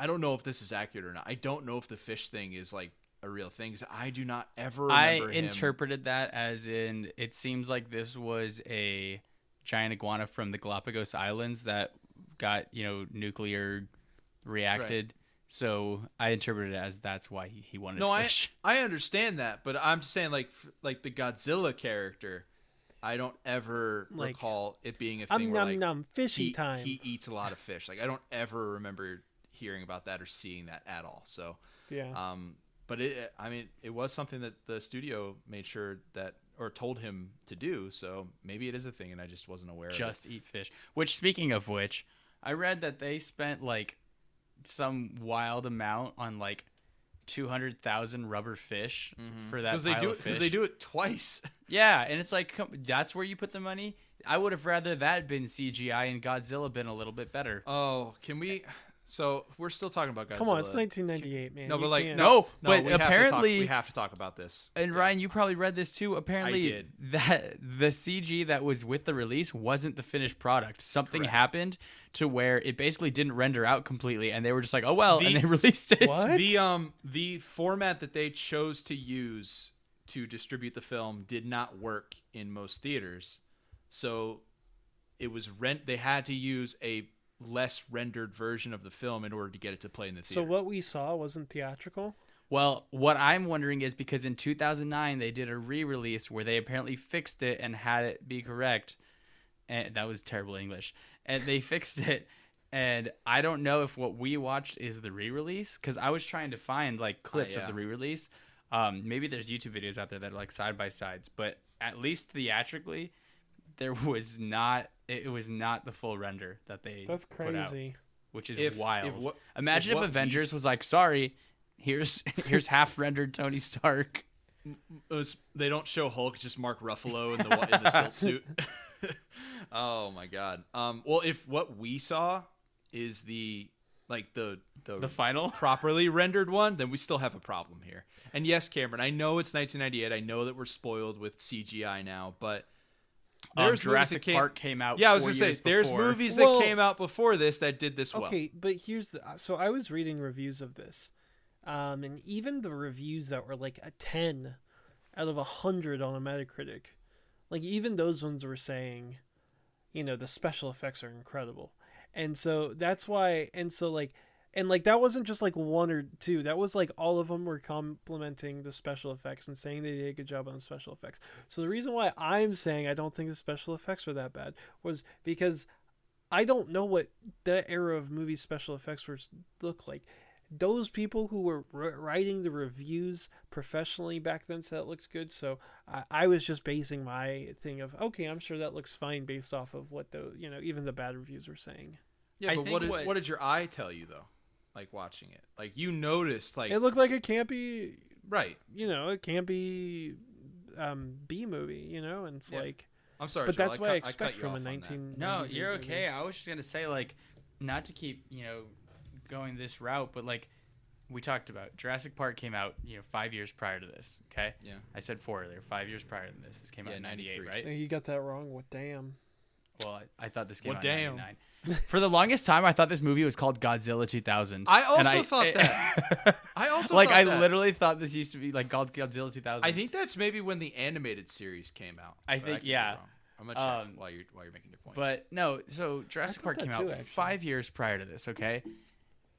I don't know if this is accurate or not. I don't know if the fish thing is like a real thing. 'cause I do not ever. I him- interpreted that as in it seems like this was a giant iguana from the Galapagos Islands that got you know nuclear reacted. So I interpreted it as that's why he, he wanted No, I fish. I understand that, but I'm just saying like like the Godzilla character. I don't ever Like, recall it being a thing um where num like num fishy he, time. he eats a lot of fish. Like I don't ever remember hearing about that or seeing that at all. So, yeah. um, but it, I mean, it was something that the studio made sure that or told him to do. So maybe it is a thing, and I just wasn't aware. of it. Just eat fish. Which speaking of which, I read that they spent like some wild amount on like two hundred thousand rubber fish mm-hmm. for that because they do it because they do it twice. Yeah, and it's like come, that's where you put the money. I would have rather that been CGI and Godzilla been a little bit better. oh, can we? So we're still talking about Godzilla. Come on, it's 1998, man. No, You but like can't- no, No, no, but we have to talk- apparently- we have to talk about this. And Yeah. Ryan, you probably read this too. Apparently, did. that the CG that was with the release wasn't the finished product. Something Correct. happened to where it basically didn't render out completely, and they were just like, "Oh well," and The- they released it. What? the um the format that they chose to use to distribute the film did not work in most theaters so it was rent they had to use a less rendered version of the film in order to get it to play in the theater. So what we saw wasn't theatrical. Well, what I'm wondering is because in 2009 they did a re-release where they apparently fixed it and had it be correct, and that was terrible English. And they fixed it, and I don't know if what we watched is the re-release because I was trying to find like clips yeah. of the re-release. Um, maybe there's YouTube videos out there that are like side by sides, but at least theatrically, there was not. It it was not the full render that they That's put out, which is If- if wild. what- Imagine if if, Avengers s- was like, "Sorry, here's here's half rendered Tony Stark." It was- they don't show hulk just mark ruffalo in the wa- in the stilt suit oh my god um well if what we saw is the like the the, The final. properly rendered one, then we still have a problem here. And yes, Cameron, I know it's 1998. I know that we're spoiled with CGI now, but there's movies that Jurassic came- Park came out. Yeah, I was four gonna say there's before. movies Well- that came out before this that did this well. Okay, but here's the so I was reading reviews of this, um, and even the reviews that were like a ten out of a hundred on a Metacritic, like even those ones were saying, you know, the special effects are incredible, and so that's why, and so like, and like that wasn't just like one or two, that was like all of them were complimenting the special effects and saying they did a good job on the special effects. So the reason why I'm saying I don't think the special effects were that bad was because I don't know what that era of movie special effects were look like. Those people who were writing the reviews professionally back then said it looks good. So I, I was just basing my thing of okay, I'm sure that looks fine based off of what the you know even the bad reviews were saying. Yeah, I but what did, what- what did your eye tell you though? Like watching it, like you noticed, like It looked like a campy, right. you know, a campy um, B movie, you know, and it's Yeah. like, I'm sorry, but Joel, that's I what I expect cut you from a off on that. 19. No, you're okay. I was just gonna say like, not to keep you know going this route, but like we talked about Jurassic Park came out you know five years prior to this. Okay, Yeah. I said four earlier. Five years prior to this. This came out in '98, right? You got that wrong. What damn? Well, I, I thought this came Well, out damn. in '99. For the longest time, I thought this movie was called Godzilla 2000. I and also thought that. I also like thought I that. literally thought this used to be like called Godzilla 2000. I think that's maybe when the animated series came out. I think- could be yeah. wrong. I'm gonna check Um, while you're while you're making your point. But no, so Jurassic Park came too, out actually. five years prior to this, okay?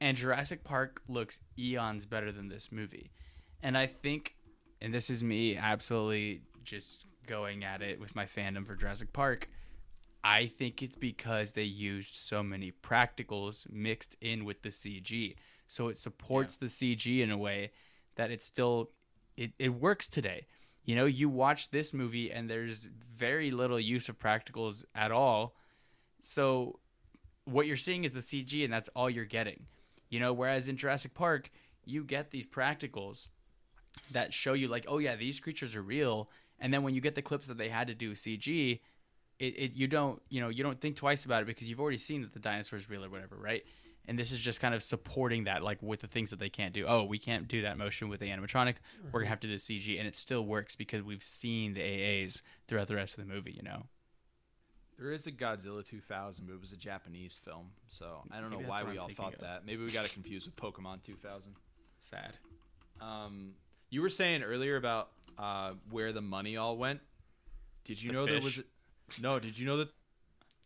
And Jurassic Park looks eons better than this movie. And I think, and this is me absolutely just going at it with my fandom for Jurassic Park, I think it's because they used so many practicals mixed in with the CG. So it supports the CG in a way that it still it, it works today. You know, you watch this movie and there's very little use of practicals at all. So what you're seeing is the CG and that's all you're getting. You know, whereas in Jurassic Park, you get these practicals that show you like, oh yeah, these creatures are real. And then when you get the clips that they had to do CG, it, it you don't you know you don't think twice about it because you've already seen that the dinosaur is real or whatever, right? And this is just kind of supporting that, like with the things that they can't do. Oh, we can't do that motion with the animatronic. We're gonna have to do CG, and it still works because we've seen the AAs throughout the rest of the movie. You know, there is a Godzilla 2000, but it was a Japanese film, so I don't know Maybe that's why we I'm all thought of. that. Maybe we got it confused with Pokemon 2000. sad. Um, you were saying earlier about uh, where the money all went. Did you The know there was? A, no, did you know that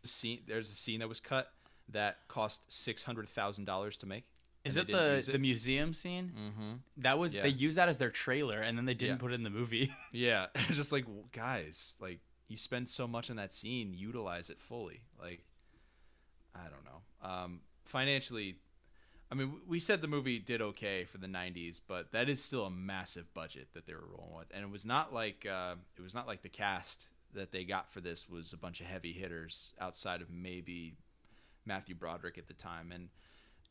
the scene? There's a scene that was cut that cost six hundred thousand dollars to make. Is it the use the museum scene? Mm-hmm. That was Yeah. they used that as their trailer, and then they didn't Yeah. put it in the movie. Yeah, just like guys, like you spend so much on that scene, utilize it fully. Like, I don't know. Um, financially, I mean, we said the movie did okay for the '90s, but that is still a massive budget that they were rolling with, and it was not like uh, it was not like the cast that they got for this was a bunch of heavy hitters outside of maybe Matthew Broderick at the time. And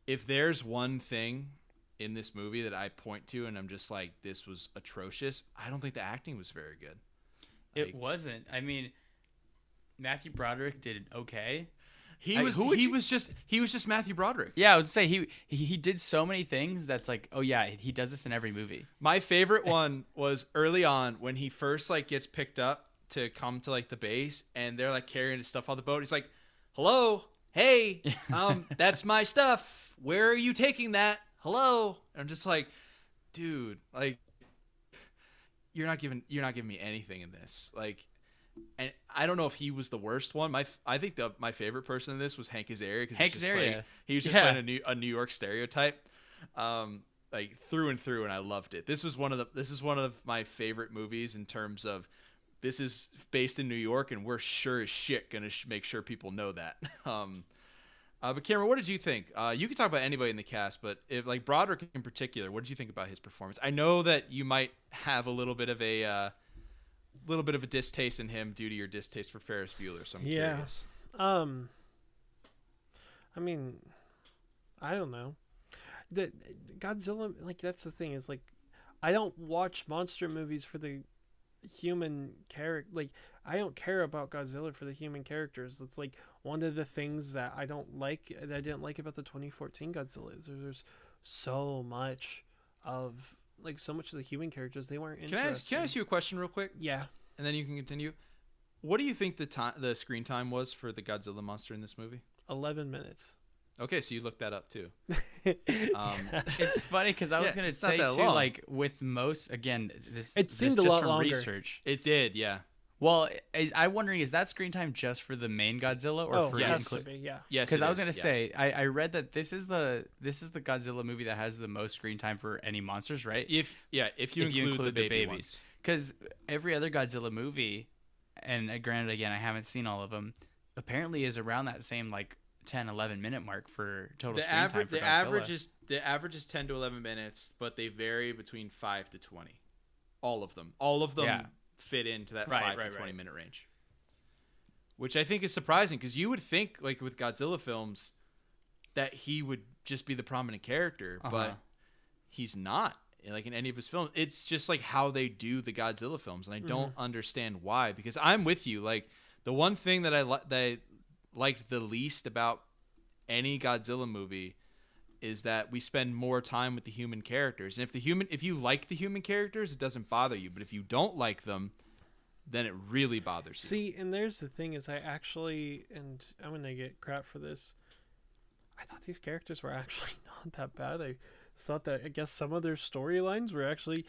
if there's one thing in this movie that I point to and I'm just like, this was atrocious, I don't think the acting was very good. it Like, wasn't. I mean, Matthew Broderick did okay. he was who he you- was just he was just Matthew Broderick. Yeah, I was gonna say he, he he did so many things that's like, oh yeah, he does this in every movie. My favorite one was early on when he first like gets picked up to come to like the base and they're like carrying his stuff on the boat. He's like, "Hello, hey, um, that's my stuff. Where are you taking that? Hello." And I'm just like, dude, like, you're not giving you're not giving me anything in this. Like, and I don't know if he was the worst one. My I think the my favorite person in this was Hank Azaria because Hank he was just playing- Azaria. He was just Yeah. playing a New a New York stereotype. Um, like through and through, and I loved it. This was one of the this is one of my favorite movies in terms of this is based in New York, and we're sure as shit gonna sh- make sure people know that. Um, uh, but Cameron, what did you think? Uh, you can talk about anybody in the cast, but if like Broderick in particular, what did you think about his performance? I know that you might have a little bit of a uh, little bit of a distaste in him due to your distaste for Ferris Bueller. So I'm Yeah. curious. Um, I mean, I don't know. The Godzilla, like that's the thing is like, I don't watch monster movies for the human character. Like, I don't care about Godzilla for the human characters. It's like one of the things that I don't like that I didn't like about the 2014 Godzilla is there's so much of like so much of the human characters they weren't Can I ask, can I ask you a question real quick, Yeah. and then you can continue? What do you think the time the screen time was for the Godzilla monster in this movie? 11 minutes. Okay, so you looked that up too. Um, It's funny because I was Yeah, gonna it's not say that too, long. like with most again, this It this seemed a just lot from longer. research. it did, yeah. Well, is, I'm wondering, is that screen time just for the main Godzilla or oh, for yes. has inclu- be, yeah. Yes, Because it I was is, gonna yeah. say, I, I read that this is the this is the Godzilla movie that has the most screen time for any monsters, right? if yeah, if you, If you include, include the, the baby babies. ones. Because every other Godzilla movie, and uh, granted, again, I haven't seen all of them, apparently is around that same like 10, 11 minute mark for total the screen average time for the Godzilla. average is the average is 10 to 11 minutes but they vary between 5 to 20 all of them all of them Yeah. fit into that Right, 5 right, to 20 right. minute range which i think is surprising because you would think like with godzilla films that he would just be the prominent character Uh-huh. but he's not like in any of his films it's just like how they do the godzilla films and i don't understand why because i'm with you like the one thing that i li- that I liked the least about any godzilla movie is that we spend more time with the human characters and if the human if you like the human characters it doesn't bother you but if you don't like them then it really bothers you See, and there's the thing is I actually and I'm gonna get crap for this. I thought these characters were actually not that bad. I thought that I guess some of their storylines were actually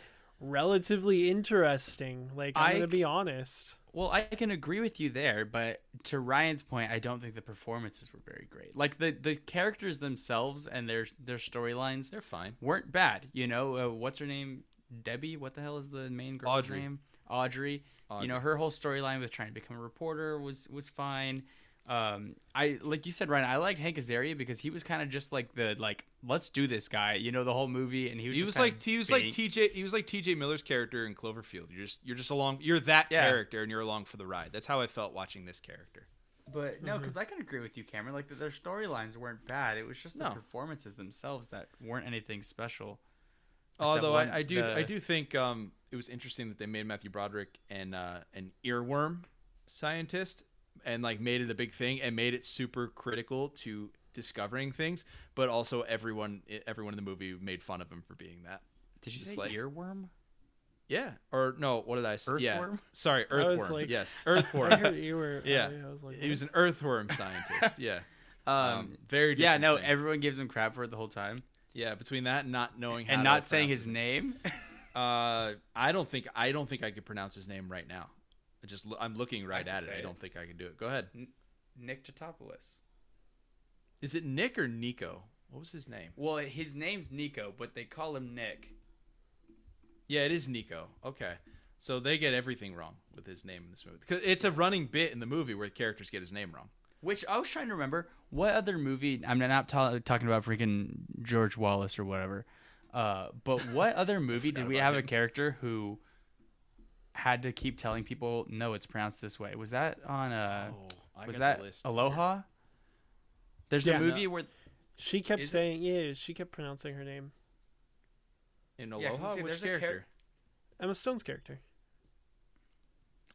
relatively interesting. Like I'm I gonna be honest. Well, I can agree with you there, but to Ryan's point, I don't think the performances were very great. Like the the characters themselves and their their storylines they're fine weren't bad. You know, uh, what's her name? Debbie. What the hell is the main girl's Audrey. name? Audrey. You know, her whole storyline with trying to become a reporter was was fine. Um, I like you said, Ryan. I liked Hank Azaria because he was kind of just like the like let's do this guy. You know, the whole movie, and he was he just was like he was like TJ he was like TJ Miller's character in Cloverfield. You're just you're just along you're that Yeah. character and you're along for the ride. That's how I felt watching this character. But no, because I can agree with you, Cameron. Like their storylines weren't bad. It was just the No. performances themselves that weren't anything special. Although one- I, I do the- I do think um, it was interesting that they made Matthew Broderick and uh, an earworm scientist and like made it a big thing and made it super critical to discovering things, but also everyone everyone in the movie made fun of him for being that. Did you Just say like- earworm? Yeah, or no, what did I say? Yeah, Earthworm? sorry, I was earthworm. like- yes, I earthworm. heard you were. Yeah. I was like, he was an earthworm scientist. Yeah, Um, um, very yeah, no. thing. Everyone gives him crap for it the whole time, yeah. Between that and not knowing how and not saying his name. Uh, I don't think I don't think I could pronounce his name right now. I just I'm looking right at it. I don't think I can do it. Go ahead. Nick Tatopoulos. Is it Nick or Nico? What was his name? Well, his name's Nico, but they call him Nick. Yeah, it is Nico. Okay, so they get everything wrong with his name in this movie because it's a running bit in the movie where the characters get his name wrong. Which I was trying to remember. What other movie? I'm not ta- talking about freaking George Wallace or whatever. Uh, but what other movie did we have a character who had to keep telling people, no, it's pronounced this way? Was that on a? Oh, was that the list Aloha? There's Yeah. a movie where She kept Is it- saying, yeah, she kept pronouncing her name. in Yeah, 'cause Aloha. see, Which there's a char- character? Emma Stone's character.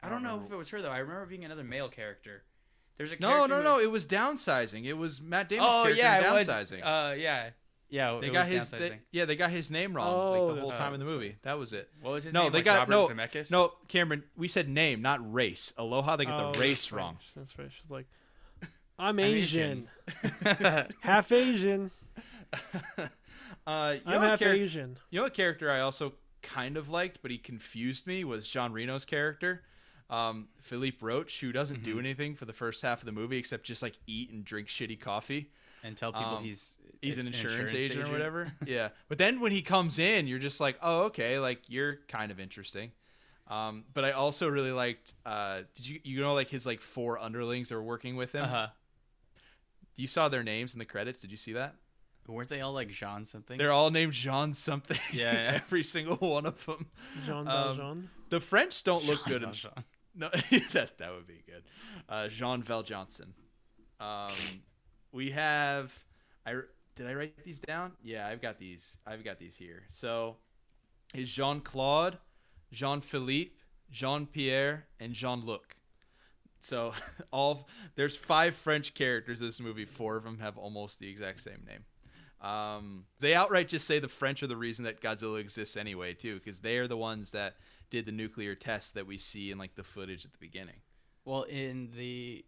I don't know remember. if it was her though. I remember being another male character. There's a No, character no, who no. was- It was downsizing. It was Matt Damon's oh character yeah, in it was. downsizing. Uh, yeah, yeah. they got his. They, yeah, they got his name wrong Oh, like the whole right, time in the movie. That was it. what was his No, name? they Like got Robert no, Zemeckis? no, Cameron. We said name, not race. Aloha, they got Oh, the race right. wrong. That's right. She's like, I'm I'm Asian. Asian. half Asian. Uh, you know, I'm what half char- Asian. you know what character I also kind of liked, but he confused me was Jean Reno's character, um, Philippe Roach, who doesn't Mm-hmm. do anything for the first half of the movie except just like eat and drink shitty coffee. And tell people Um, he's He's an insurance, agent, or whatever. yeah, but then when he comes in, you're just like, oh, okay, like you're kind of interesting. Um, but I also really liked. Uh, did you you know like his like four underlings that were working with him? Uh huh. You saw their names in the credits. Did you see that? Weren't they all like Jean something? They're all named Jean something. Yeah, yeah. every single one of them. Jean Um, Valjean. The French don't look good in Jean. no that that would be good. Uh, Jean Val Johnson. Um, we have I did I write these down? Yeah, I've got these. I've got these here. So is Jean Claude, Jean Philippe, Jean Pierre, and Jean Luc. So all there's five French characters in this movie. Four of them have almost the exact same name. Um, they outright just say the French are the reason that Godzilla exists anyway, too, because they are the ones that did the nuclear tests that we see in like the footage at the beginning. Well, in the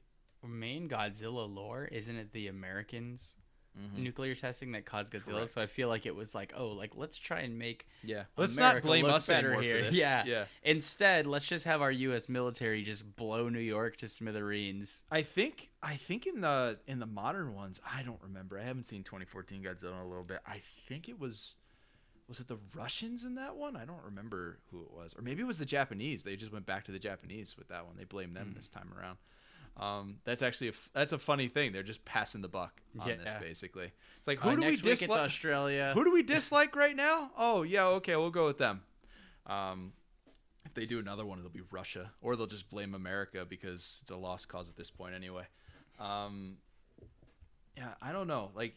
main Godzilla lore, isn't it the Americans mm-hmm. nuclear testing that caused Godzilla? Correct. So I feel like it was like, oh, like let's try and make Yeah, let's not blame us better here. for this. Yeah, yeah. Instead, let's just have our U.S. military just blow New York to smithereens. I think I think in the in the modern ones, I don't remember. I haven't seen 2014 Godzilla in a little bit. I think it was was it the Russians in that one? I don't remember who it was, or maybe it was the Japanese. They just went back to the Japanese with that one. They blamed them hmm. this time around. Um, that's actually a f- that's a funny thing. They're just passing the buck on this basically. It's like who Uh, do we dislike? Australia. Who do we dislike right now? Oh yeah, okay, we'll go with them. Um, if they do another one, it'll be Russia, or they'll just blame America because it's a lost cause at this point anyway. Um, yeah, I don't know. Like,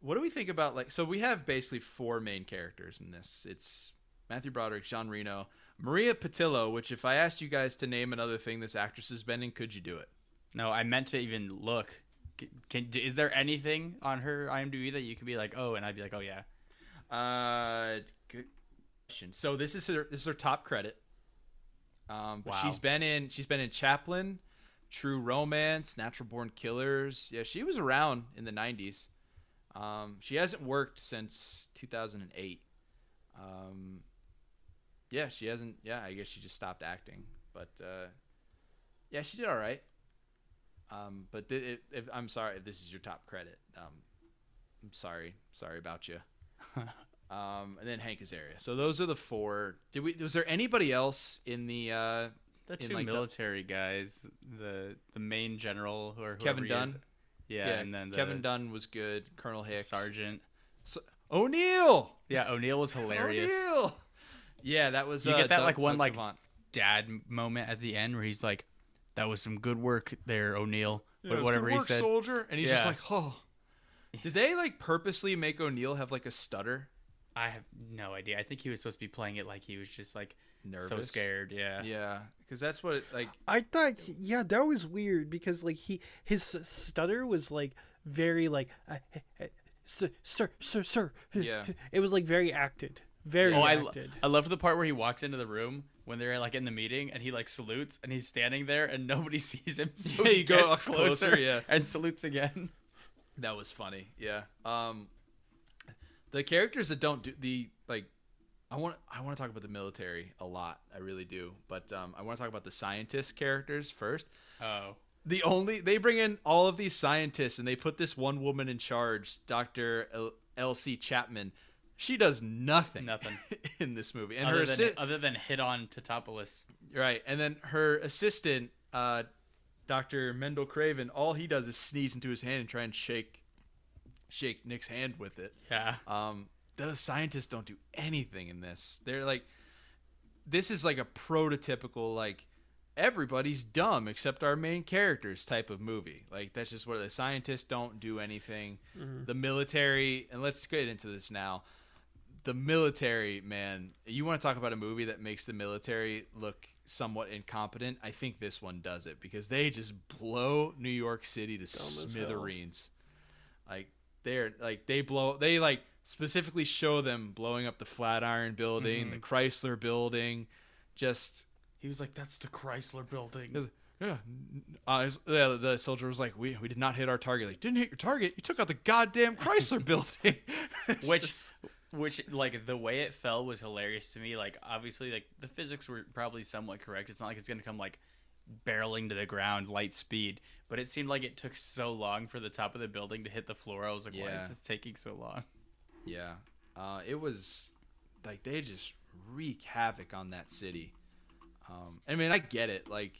what do we think about like? So we have basically four main characters in this. It's Matthew Broderick, Jean Reno, Maria Pitillo. Which, if I asked you guys to name another thing this actress has been in, could you do it? No, I meant to even look. Can, is there anything on her IMDb that you could be like, oh, and I'd be like, oh yeah. Uh, good question. So this is her. This is her top credit. Um, Wow. she's been in. She's been in Chaplin, True Romance, Natural Born Killers. Yeah, she was around in the '90s. Um, she hasn't worked since 2008. Um, yeah, she hasn't. Yeah, I guess she just stopped acting. But uh, yeah, she did all right. Um, but th- it, if, I'm sorry if this is your top credit. Um, I'm sorry. Sorry about you. um, and then Hank Azaria. So those are the four. Did we? Was there anybody else in the? Uh, The two like, the- military guys, the the main general who whoever Kevin. Dunn? Yeah, and then the Kevin Dunn was good. Colonel Hicks. sergeant. So, O'Neill. Yeah, O'Neill was hilarious. O'Neill. Yeah, that was. You uh, get that Doug- like one Doug like Savant. dad moment at the end where he's like, "That was some good work there, O'Neill." Yeah, What- whatever good he said. soldier. And he's just like, oh. Did they like purposely make O'Neill have like a stutter? I have no idea. I think he was supposed to be playing it like he was just like nervous, so scared. Yeah. Yeah, because that's what it, like. I thought, yeah, that was weird because like he his stutter was like very like, uh, sir, sir, sir, sir. Yeah. It was like very acted, very Oh, I, lo- I love the part where he walks into the room when they're like in the meeting and he like salutes and he's standing there and nobody sees him. So Yeah, he goes closer, closer, yeah. and salutes again. That was funny. Yeah. Um, the characters that don't do the like, I want I want to talk about the military a lot. I really do. But um, I want to talk about the scientist characters first. Oh, The only they bring in all of these scientists and they put this one woman in charge, Doctor Elsie Chapman. She does nothing. Nothing. in this movie, and other her than assi- other than hit on Tatopoulos. Right, and then her assistant, uh, Doctor Mendel Craven, all he does is sneeze into his hand and try and shake, shake Nick's hand with it. Yeah. Um, the scientists don't do anything in this. They're like, this is like a prototypical like everybody's dumb except our main characters type of movie. Like that's just where the scientists don't do anything. The military, and let's get into this now. The military, man, you want to talk about a movie that makes the military look somewhat incompetent? I think this one does it because they just blow New York City to hell. smithereens. Like they're like they blow they like specifically show them blowing up the Flatiron building, the Chrysler building, just He was like, "That's the Chrysler building." yeah. Uh, the soldier was like, "We we did not hit our target. Like, didn't hit your target. You took out the goddamn Chrysler building." Which just- which like the way it fell was hilarious to me. Like obviously like the physics were probably somewhat correct. It's not like it's gonna come like barreling to the ground light speed but it seemed like it took so long for the top of the building to hit the floor. I was like why is this taking so long? Yeah, uh, it was like they just wreak havoc on that city. Um, I mean, I get it. Like,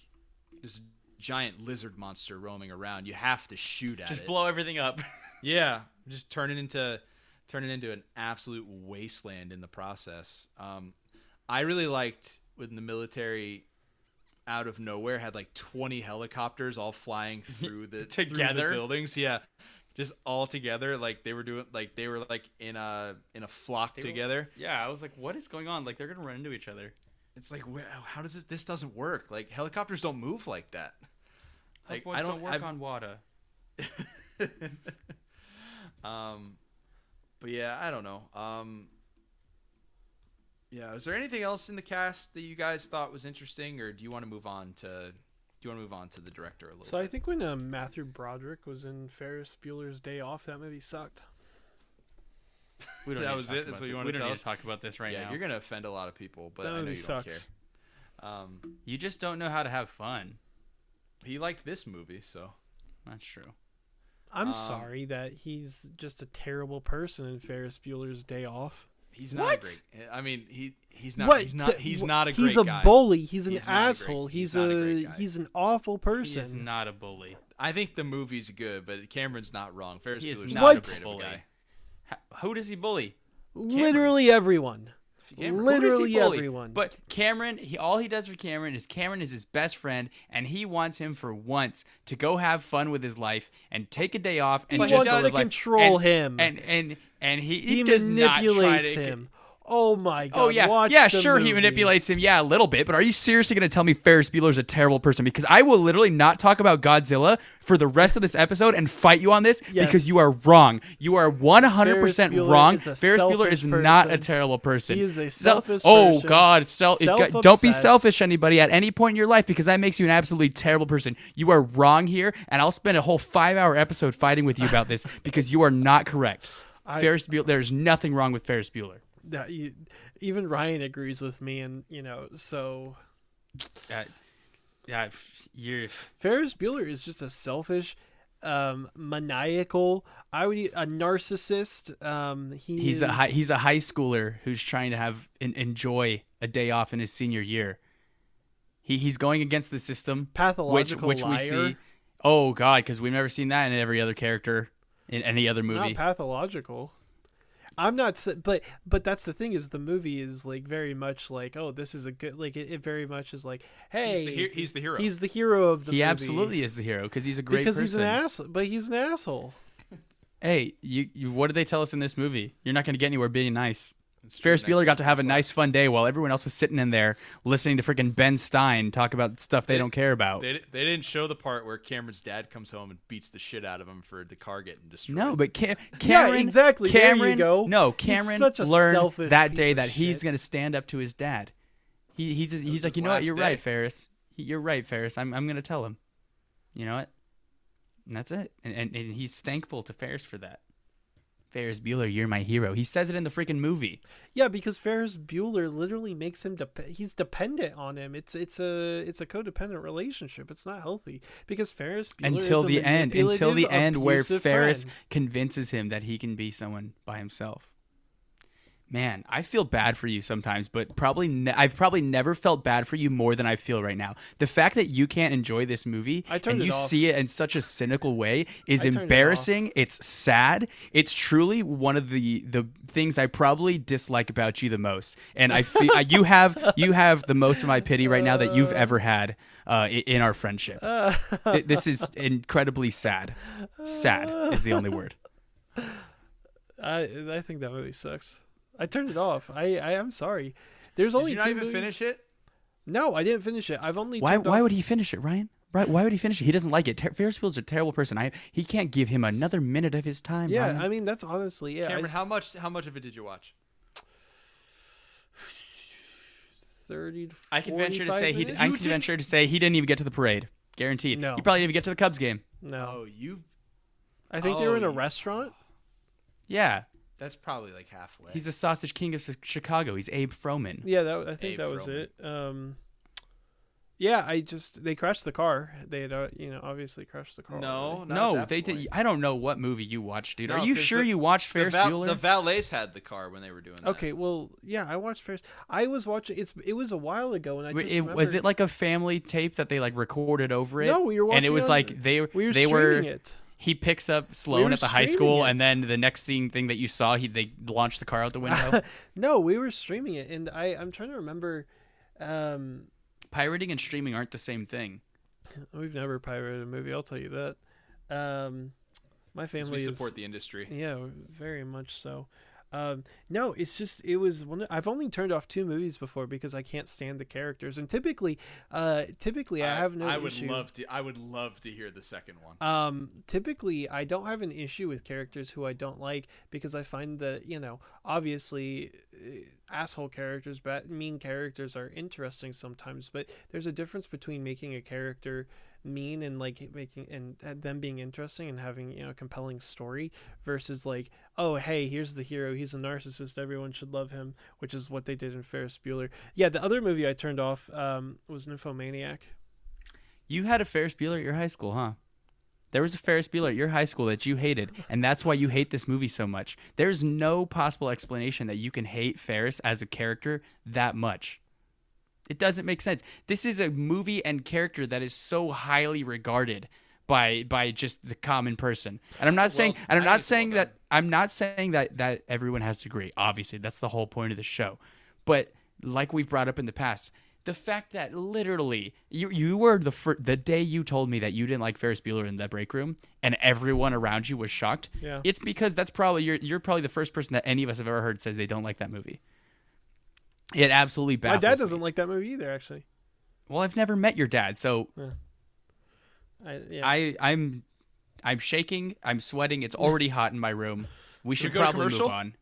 this giant lizard monster roaming around, you have to shoot at it. just blow everything up. Yeah, just turn it into turn it into an absolute wasteland in the process. Um, I really liked when the military out of nowhere had like 20 helicopters all flying through the through the Together? buildings. Yeah. Just all together like they were doing like they were like in a in a flock were- together. yeah i was like what is going on like they're gonna run into each other It's like where, how does this this doesn't work? Like helicopters don't move like that. Like I don't don't work I've- on wada um, but yeah, I don't know. Um, yeah, is there anything else in the cast that you guys thought was interesting, or do you want to move on to? Do you want to move on to the director a little? So bit? I think when uh, Matthew Broderick was in Ferris Bueller's Day Off, that movie sucked. we don't That was it. So you want to, don't tell need us? to talk about this right yeah, now you're gonna offend a lot of people, but that I know you sucks. don't care. Um, you just don't know how to have fun he liked this movie, so that's true I'm Um, sorry that he's just a terrible person in Ferris Bueller's Day Off. He's not What? great. I mean, he he's not. what? He's not. He's not a great He's a guy. bully. He's an He's not a great- asshole. he's he's, a a, he's an awful person. He's not a bully. I think the movie's good, but Cameron's not wrong. Ferris He is Bueller's not What? a great bully. guy. H- who does he bully? Literally everyone. Cameron. Who does he Literally everyone. But Cameron, he all he does for Cameron is Cameron is his best friend, and he wants him for once to go have fun with his life and take a day off and He just wants to live life. control and, him. and and and he, he, he does not try manipulates to. him. Oh my oh, god! Oh yeah, watch yeah, sure. He manipulates him, yeah, a little bit. But are you seriously going to tell me Ferris Bueller's a terrible person? Because I will literally not talk about Godzilla for the rest of this episode and fight you on this Yes. because you are wrong. You are one hundred percent wrong. Ferris Bueller is selfish not a terrible person. He is a Sel- selfish Oh person. God, sel- don't be selfish, anybody, at any point in your life, because that makes you an absolutely terrible person. You are wrong here, and I'll spend a whole five-hour episode fighting with you about this because you are not correct. I- Ferris Bueller, there's nothing wrong with Ferris Bueller. That you, even Ryan agrees with me, and you know, so Uh, yeah, you're. Ferris Bueller is just a selfish, um, maniacal. I would a narcissist. Um, he He's a high, he's a high schooler who's trying to have en- enjoy a day off in his senior year. He he's going against the system, which pathological which we liar. see. Oh God, because we've never seen that in every other character in any other movie. Not pathological. I'm not, but but that's the thing is the movie is like very much like oh this is a good like it, it very much is like hey He's the, he- he's the hero. he's the hero of the he movie absolutely is the hero because he's a great because person. he's an asshole but he's an asshole. Hey, you, you what did they tell us in this movie? You're not going to get anywhere being nice. It's true, Ferris nice Bueller got to have a nice fun day while everyone else was sitting in there listening to freaking Ben Stein talk about stuff they, They- don't care about. They, they didn't show the part where Cameron's dad comes home and beats the shit out of him for the car getting destroyed. No, but Cam- Cameron. yeah, exactly. There you Cameron, go. No, He's Cameron such a learned that day of that he's going to stand up to his dad. He he just, he's like, you know what? You're day." right, Ferris. He- You're right, Ferris. I'm I'm going to tell him. You know what? And that's it. And, and and he's thankful to Ferris for that. Ferris Bueller, you're my hero. He says it in the freaking movie. Yeah, because Ferris Bueller literally makes him dep- he's dependent on him. It's it's a it's a codependent relationship. It's not healthy because Ferris Bueller until is a the end until the end where Ferris friend. convinces him that he can be someone by himself. Man, I feel bad for you sometimes, but probably ne- I've probably never felt bad for you more than I feel right now. The fact that you can't enjoy this movie and you off. see it in such a cynical way is I turned it embarrassing. It's sad. It's truly one of the the things I probably dislike about you the most. And I feel you have you have the most of my pity right now that you've ever had uh, in our friendship. Th- this is incredibly sad. Sad is the only word. I I think that movie sucks. I turned it off. I I am sorry. There's Did only you not two even movies. finish it? No, I didn't finish it. I've only Why? turned Why off- would he finish it, Ryan? Right? Why would he finish it? He doesn't like it. Ter- Ferris Bueller's a terrible person. I he can't give him another minute of his time. Yeah, Ryan. I mean that's honestly yeah. Cameron, just- how much how much of it did you watch? Thirty. To I can venture to 45 say he. minutes? I can didn't- venture to say he didn't even get to the parade. Guaranteed. No. He probably didn't even get to the Cubs game. no. Oh, you I think they were in a oh, restaurant. Yeah, that's probably like halfway. he's the sausage king of Chicago. He's Abe Froman. Yeah, that I think Abe that was Froman. it. Um, yeah, I just they crashed the car. They had uh, you know obviously crashed the car. no, already. not No, they point. did. I don't know what movie you watched, dude. No, Are you sure the- you watched The, Ferris val- Bueller? the valets had the car when they were doing that. Okay, well, yeah, I watched Ferris. I was watching. It's it was a while ago, and I Wait, just it, was it like a family tape that they like recorded over it? No, we were watching. and it was on- like they we were they were it. He picks up Sloane were at the high school, it. and then the next scene thing that you saw, he they launched the car out the window. No, we were streaming it, and I I'm trying to remember. Um, Pirating and streaming aren't the same thing. we've never pirated a movie. I'll tell you that. Um, my 'Cause family we is support the industry. Yeah, very much so. Um, no, it's just it was one. I've only turned off two movies before because I can't stand the characters, and typically, uh, typically I, have no I would issue. love to. I would love to hear the second one. Um, typically, I don't have an issue with characters who I don't like because I find that you know, obviously, uh, asshole characters, bad, mean characters are interesting sometimes. But there's a difference between making a character mean and like making and, them being interesting and having you know a compelling story versus like, oh hey, here's the hero, he's a narcissist, everyone should love him, which is what they did in Ferris Bueller. Yeah, the other movie I turned off um, was Nymphomaniac. You had a Ferris Bueller at your high school, huh? There was a Ferris Bueller at your high school that you hated, and that's why you hate this movie so much. There's no possible explanation that you can hate Ferris as a character that much. It doesn't make sense. This is a movie and character that is so highly regarded by by just the common person. And I'm not saying and I'm not it's well saying that I'm not saying that that everyone has to agree. Obviously, that's the whole point of the show. But like we've brought up in the past, the fact that literally you you were the fir- the day you told me that you didn't like Ferris Bueller in the break room, and everyone around you was shocked. Yeah. It's because that's probably you're you're probably the first person that any of us have ever heard says they don't like that movie. It absolutely baffles. My dad doesn't like that movie either. Actually, Well, I've never met your dad, so I yeah. I I'm I'm shaking. I'm sweating. It's already hot in my room. We should go to probably move on.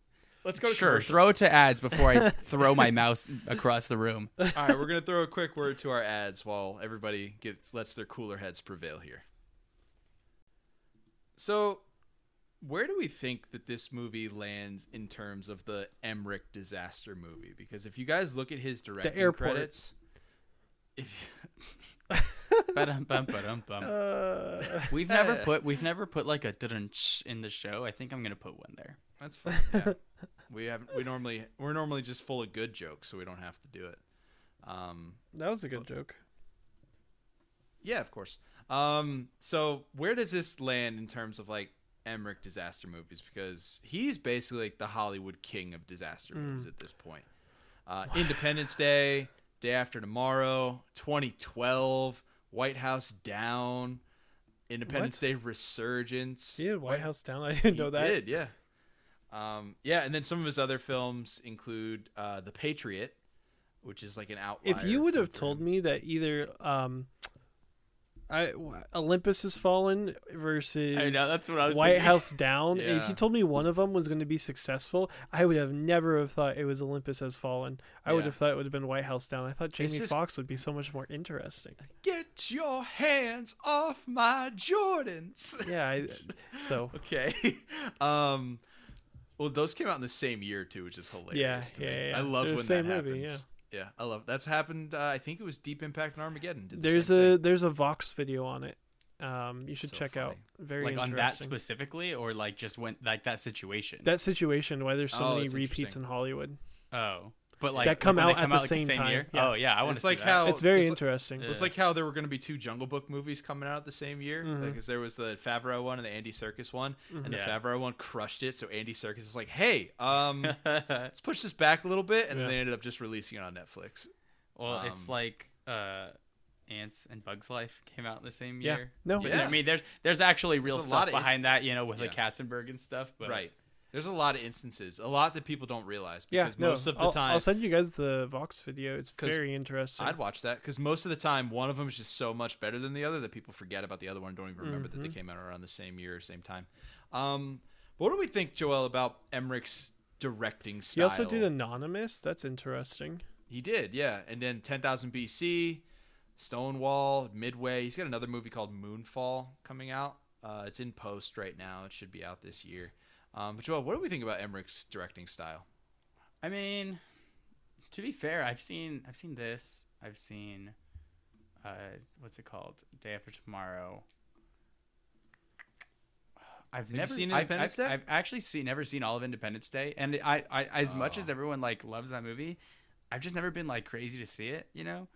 Let's go to Sure, commercial. throw it to ads before I throw my mouse across the room. All right, we're gonna throw a quick word to our ads while everybody gets lets their cooler heads prevail here. So, where do we think that this movie lands in terms of the Emmerich disaster movie? Because if you guys look at his directing airport. credits, if Ba-dum-bum, ba-dum-bum. uh, We've never put we've never put like a dun-ch in the show. I think I'm gonna put one there. that's fine. Yeah. we haven't. we normally we're normally just full of good jokes, so we don't have to do it. Um, that was a good joke. Yeah, of course. Um, so where does this land in terms of like Emmerich disaster movies? Because he's basically like the Hollywood king of disaster movies at this point. Uh, Independence Day, Day After Tomorrow, 2012, White House Down, Independence Day Resurgence. He had White House down. I didn't know that. did, yeah. Um, yeah, and then some of his other films include uh, The Patriot, which is like an outlier. If you would have told me that either um, I Olympus has fallen versus I know that's what I was. White thinking. House down, if you told me one of them was going to be successful, I would have never have thought it was Olympus has fallen. I would have thought it would have been White House down. I thought Jamie just- Foxx would be so much more interesting. Get your hands off my Jordans. Yeah, I, so okay. Um well those came out in the same year too, which is hilarious. Yeah, to yeah, me. yeah. I love They're when that movie, happens. Yeah. I love that's happened uh, I think it was Deep Impact and Armageddon. Did the there's same a thing. there's a Vox video on it. Um, you should So check out. Very like on that interesting. specifically, or like just went like that situation. that situation why there's so Oh, many repeats in Hollywood. oh, but like That come out they at come the like, same time, year. yeah. Oh yeah, I want to It's see like that. how- it's very it's like- interesting. It's like how there were going to be two Jungle Book movies coming out at the same year, because there was the Favreau one and the Andy Serkis one, and the Yeah. Favreau one crushed it. So Andy Serkis is like, "Hey, um, let's push this back a little bit," and Yeah. then they ended up just releasing it on Netflix. well, it's um, like uh, Antz and Bugs Life came out in the same Yeah. year. No, Yeah. I mean, there's there's actually real There's stuff lot of behind that, you know, with Yeah. like Katzenberg and stuff. But right. There's a lot of instances, a lot that people don't realize yeah, because no, most of the I'll, time I'll send you guys the Vox video. It's very interesting. I'd watch that because most of the time one of them is just so much better than the other that people forget about the other one, don't even remember that they Mm-hmm. came out around the same year or same time. Um, what do we think, Joel, about Emmerich's directing style? he also did Anonymous. That's interesting. He did, yeah. And then 10,000 BC, Stonewall, Midway. He's got another movie called Moonfall coming out. Uh, it's in post right now. It should be out this year. Um, but Joel, what do we think about Emmerich's directing style? I mean, to be fair, I've seen I've seen this. I've seen uh, what's it called? Day After Tomorrow. I've you never seen I've- Independence I've, I've actually seen never seen all of Independence Day, and I, I as much as Oh. everyone like loves that movie, I've just never been like crazy to see it. You know,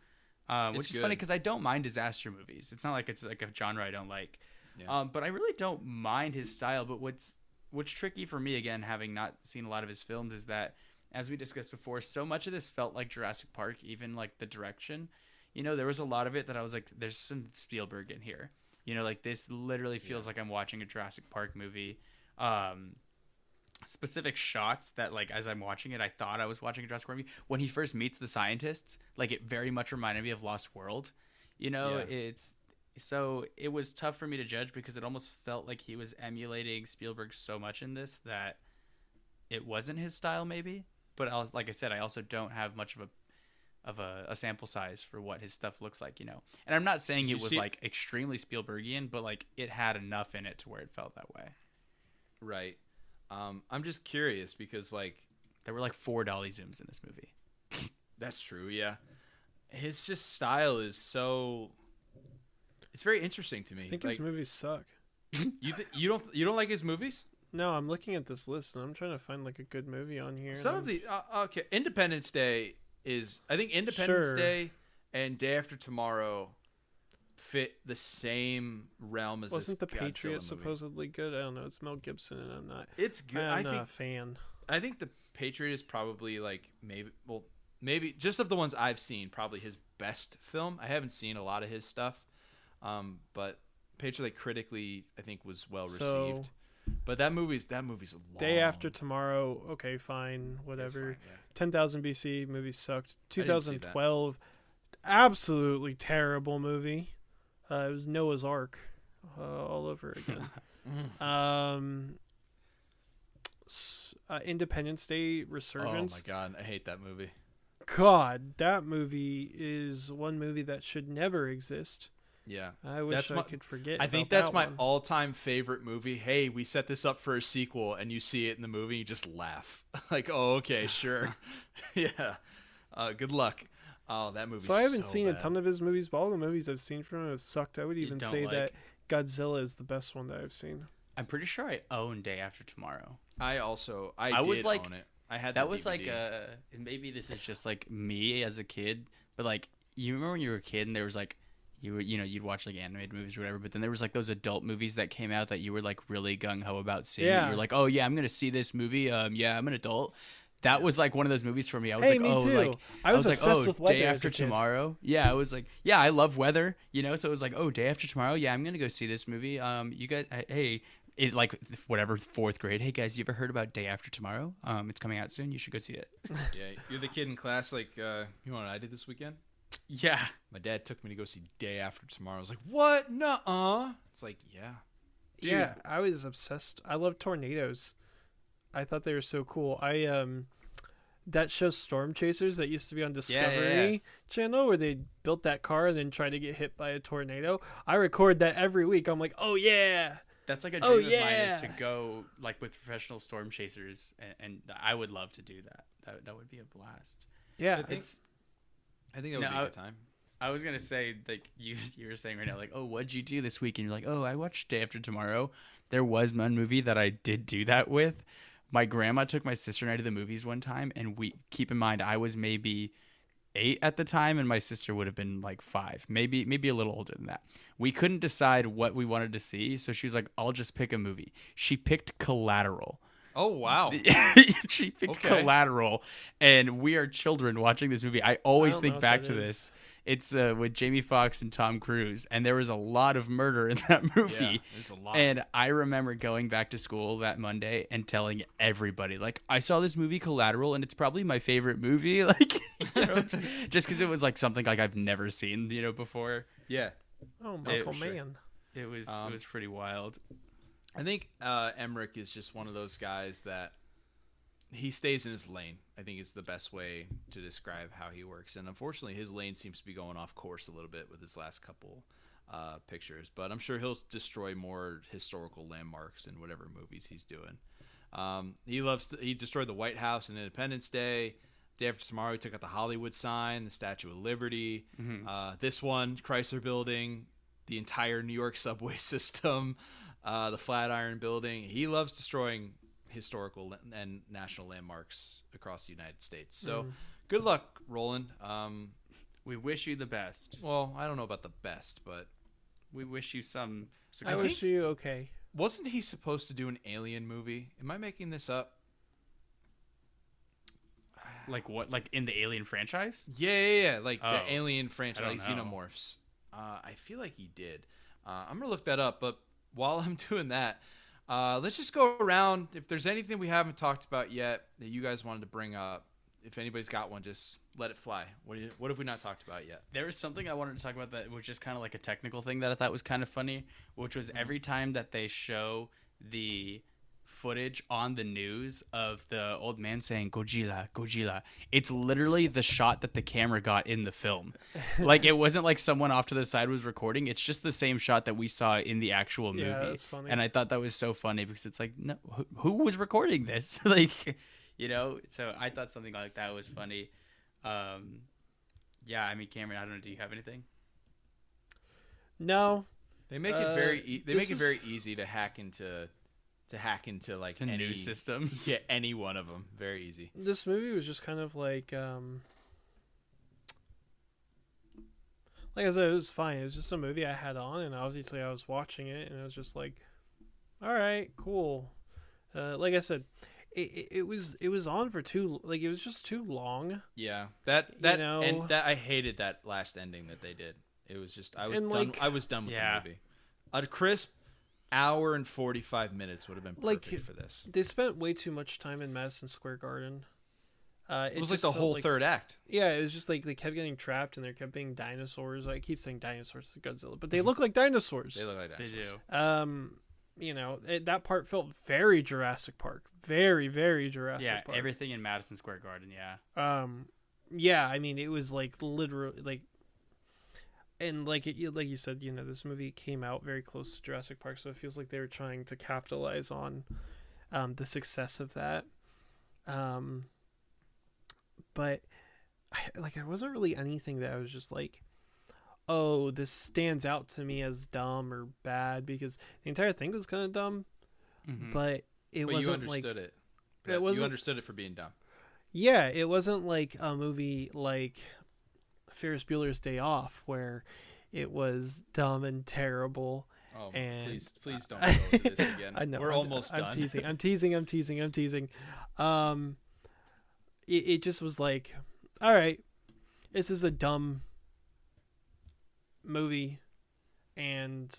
um, which is funny because I don't mind disaster movies. It's not like it's like a genre I don't like. Yeah. Um, but I really don't mind his style. But what's what's tricky for me again, having not seen a lot of his films, is that as we discussed before, so much of this felt like Jurassic Park. Even like the direction, you know, there was a lot of it that I was like, "There's some Spielberg in here." You know, like this literally feels like I'm watching a Jurassic Park movie. Um, specific shots that like as I'm watching it, I thought I was watching a Jurassic Park movie. When he first meets the scientists, like it very much reminded me of Lost World. You know, Yeah. it's so it was tough for me to judge because it almost felt like he was emulating Spielberg so much in this that it wasn't his style maybe. But I was, like I said, I also don't have much of a of a, a sample size for what his stuff looks like, you know. And I'm not saying Did it was see- like extremely Spielbergian, but like it had enough in it to where it felt that way. Right. Um, I'm just curious because, like, There were like four dolly zooms in this movie. that's true. Yeah. His just style is so. It's very interesting to me. I think like, his movies suck. You th- you don't you don't like his movies? No, I'm looking at this list and I'm trying to find like a good movie on here. Some of the uh, okay, Independence Day is I think Independence Sure. Day and Day After Tomorrow fit the same realm as wasn't the Godzilla Patriot movie. supposedly good? I don't know. It's Mel Gibson, and I'm not. It's good. I'm I not think a fan. I think the Patriot is probably like maybe well maybe just of the ones I've seen probably his best film. I haven't seen a lot of his stuff, um, but Patriot like critically I think was well So- received. But that movie's that movie's long. Day after tomorrow. Okay, fine, whatever. fine, yeah. Ten thousand BC movie sucked. See that. 2012, absolutely terrible movie. Uh, it was Noah's Ark, uh, all over again. um, uh, Independence Day Resurgence. Oh my god, I hate that movie. God, that movie is one movie that should never exist. Yeah. I wish That's I my- could forget. I think that's that my one. all-time favorite movie. Hey, we set this up for a sequel, and you see it in the movie, you just laugh. like, oh, okay, sure, yeah. Uh, good luck. Oh, that movie. So I haven't so seen a ton of his movies, but all the movies I've seen from him have sucked. I would even say like- that Godzilla is the best one that I've seen. I'm pretty sure I own Day After Tomorrow. I also, I, I was like- own it. I had That the was like DVD. uh and maybe this is just like me as a kid, but like you remember when you were a kid and there was like you were you know you'd watch like animated movies or whatever, but then there was like those adult movies that came out that you were like really gung ho about seeing. Yeah. You were like, oh yeah, I'm gonna see this movie. Um, yeah, I'm an adult. That was like one of those movies for me. I was Hey, like, me oh, too. like I was like, obsessed oh, with day after tomorrow. Yeah, I was like, yeah, I love weather, you know. So it was like, oh, day after tomorrow. Yeah, I'm gonna go see this movie. Um, you guys, I- hey, it like whatever fourth grade. Hey guys, you ever heard about Day After Tomorrow? Um, it's coming out soon. You should go see it. yeah, you're the kid in class. Like, uh, you know what I did this weekend? Yeah. My dad took me to go see Day After Tomorrow. I was like, what? Nuh-uh. It's like, yeah. Dude. Yeah, I was obsessed. I love tornadoes. I thought they were so cool. I um that show Storm Chasers that used to be on yeah, Discovery yeah. Channel where they built that car and then tried to get hit by a tornado. I record that every week. I'm like, "Oh yeah." That's like a Oh, dream of mine is to go like with professional storm chasers, and, and I would love to do that. That that would be a blast. Yeah. It's. I think it would No, be a good time. I was gonna say like you you were saying right now like oh what'd you do this week and you're like oh I watched Day After Tomorrow. There was one movie that I did do that with. My grandma took my sister and I to the movies one time, and we keep in mind I was maybe eight at the time, and my sister would have been like five, maybe maybe a little older than that. We couldn't decide what we wanted to see, so she was like, "I'll just pick a movie." She picked Collateral. Oh wow. she picked Okay. Collateral, and we are children watching this movie. I always don't think back to is. this. It's uh, with Jamie Foxx and Tom Cruise, and there was a lot of murder in that movie. Yeah, there's a lot. And I remember going back to school that Monday and telling everybody, like, I saw this movie Collateral, and it's probably my favorite movie. Like, you know, just because it was like something like I've never seen, you know, before. yeah. oh, Michael sure. Mann. It was Um, it was pretty wild. I think uh, Emmerich is just one of those guys that he stays in his lane. I think is the best way to describe how he works. And unfortunately, his lane seems to be going off course a little bit with his last couple uh, pictures. But I'm sure he'll destroy more historical landmarks in whatever movies he's doing. Um, he loves. To, he destroyed the White House on Independence Day. Day after tomorrow, he took out the Hollywood sign, the Statue of Liberty. Uh, this one, Chrysler Building, the entire New York subway system, uh, the Flatiron Building. He loves destroying historical and national landmarks across the United States. So, good luck, Roland. Um, We wish you the best. well, I don't know about the best, but We wish you some I success. think- wish you okay. wasn't he supposed to do an alien movie? Am I making this up? like what? Like in the Alien franchise? Yeah, yeah, yeah. Like Oh, the Alien franchise, like. Xenomorphs. Uh, I feel like he did. Uh, I'm gonna look that up. But while I'm doing that, uh, let's just go around. If there's anything we haven't talked about yet that you guys wanted to bring up, if anybody's got one, just let it fly. What do you, What have we not talked about yet? There was something I wanted to talk about that was just kind of like a technical thing that I thought was kind of funny, which was every time that they show the footage on the news of the old man saying Godzilla, Godzilla, it's literally the shot that the camera got in the film. like it wasn't like someone off to the side was recording. It's just the same shot that we saw in the actual movie. Yeah, that's funny. And I thought that was so funny because it's like, no, who, who was recording this? like, you know. So I thought something like that was funny. Um, yeah, I mean, Cameron, I don't know. Do you have anything? No, They make it Uh, very e- they make it is- very easy to hack into to hack into like To any new systems. Yeah, any one of them. Very easy. This movie was just kind of like, um, like I said, it was fine. It was just a movie I had on, and obviously I was watching it, and it was just like, all right, cool. Uh, like I said, it, it, it was it was on for too like it was just too long. Yeah. That that know- and that I hated that last ending that they did. It was just I was And, done like- I was done with Yeah. the movie. A crisp hour and 45 minutes would have been Like, perfect for this. They spent way too much time in Madison Square Garden. Uh, It was like the whole like- third act. Yeah, it was just like they kept getting trapped, and there kept being dinosaurs. I keep saying dinosaurs to Godzilla, but they look like dinosaurs. They look like that. They do. Um, you know, it, that part felt very Jurassic Park, very, very Jurassic Yeah, Park. everything in Madison Square Garden. Yeah. Um, yeah, I mean, it was like literally like, and like it, like you said, you know, this movie came out very close to Jurassic Park, so it feels like they were trying to capitalize on, um, the success of that. Um, but I, like, there wasn't really anything that I was just like. Oh, this stands out to me as dumb or bad because the entire thing was kind of dumb, Mhm. but it but wasn't like understood it. it Yeah, wasn't- you understood it for being dumb. yeah, it wasn't like a movie like Ferris Bueller's Day Off where it was dumb and terrible. Oh, And- please, please don't go over this again. I know We're I'm, almost I'm done. teasing. I'm teasing. I'm teasing. I'm teasing. Um, it, it just was like, all right, this is a dumb movie, and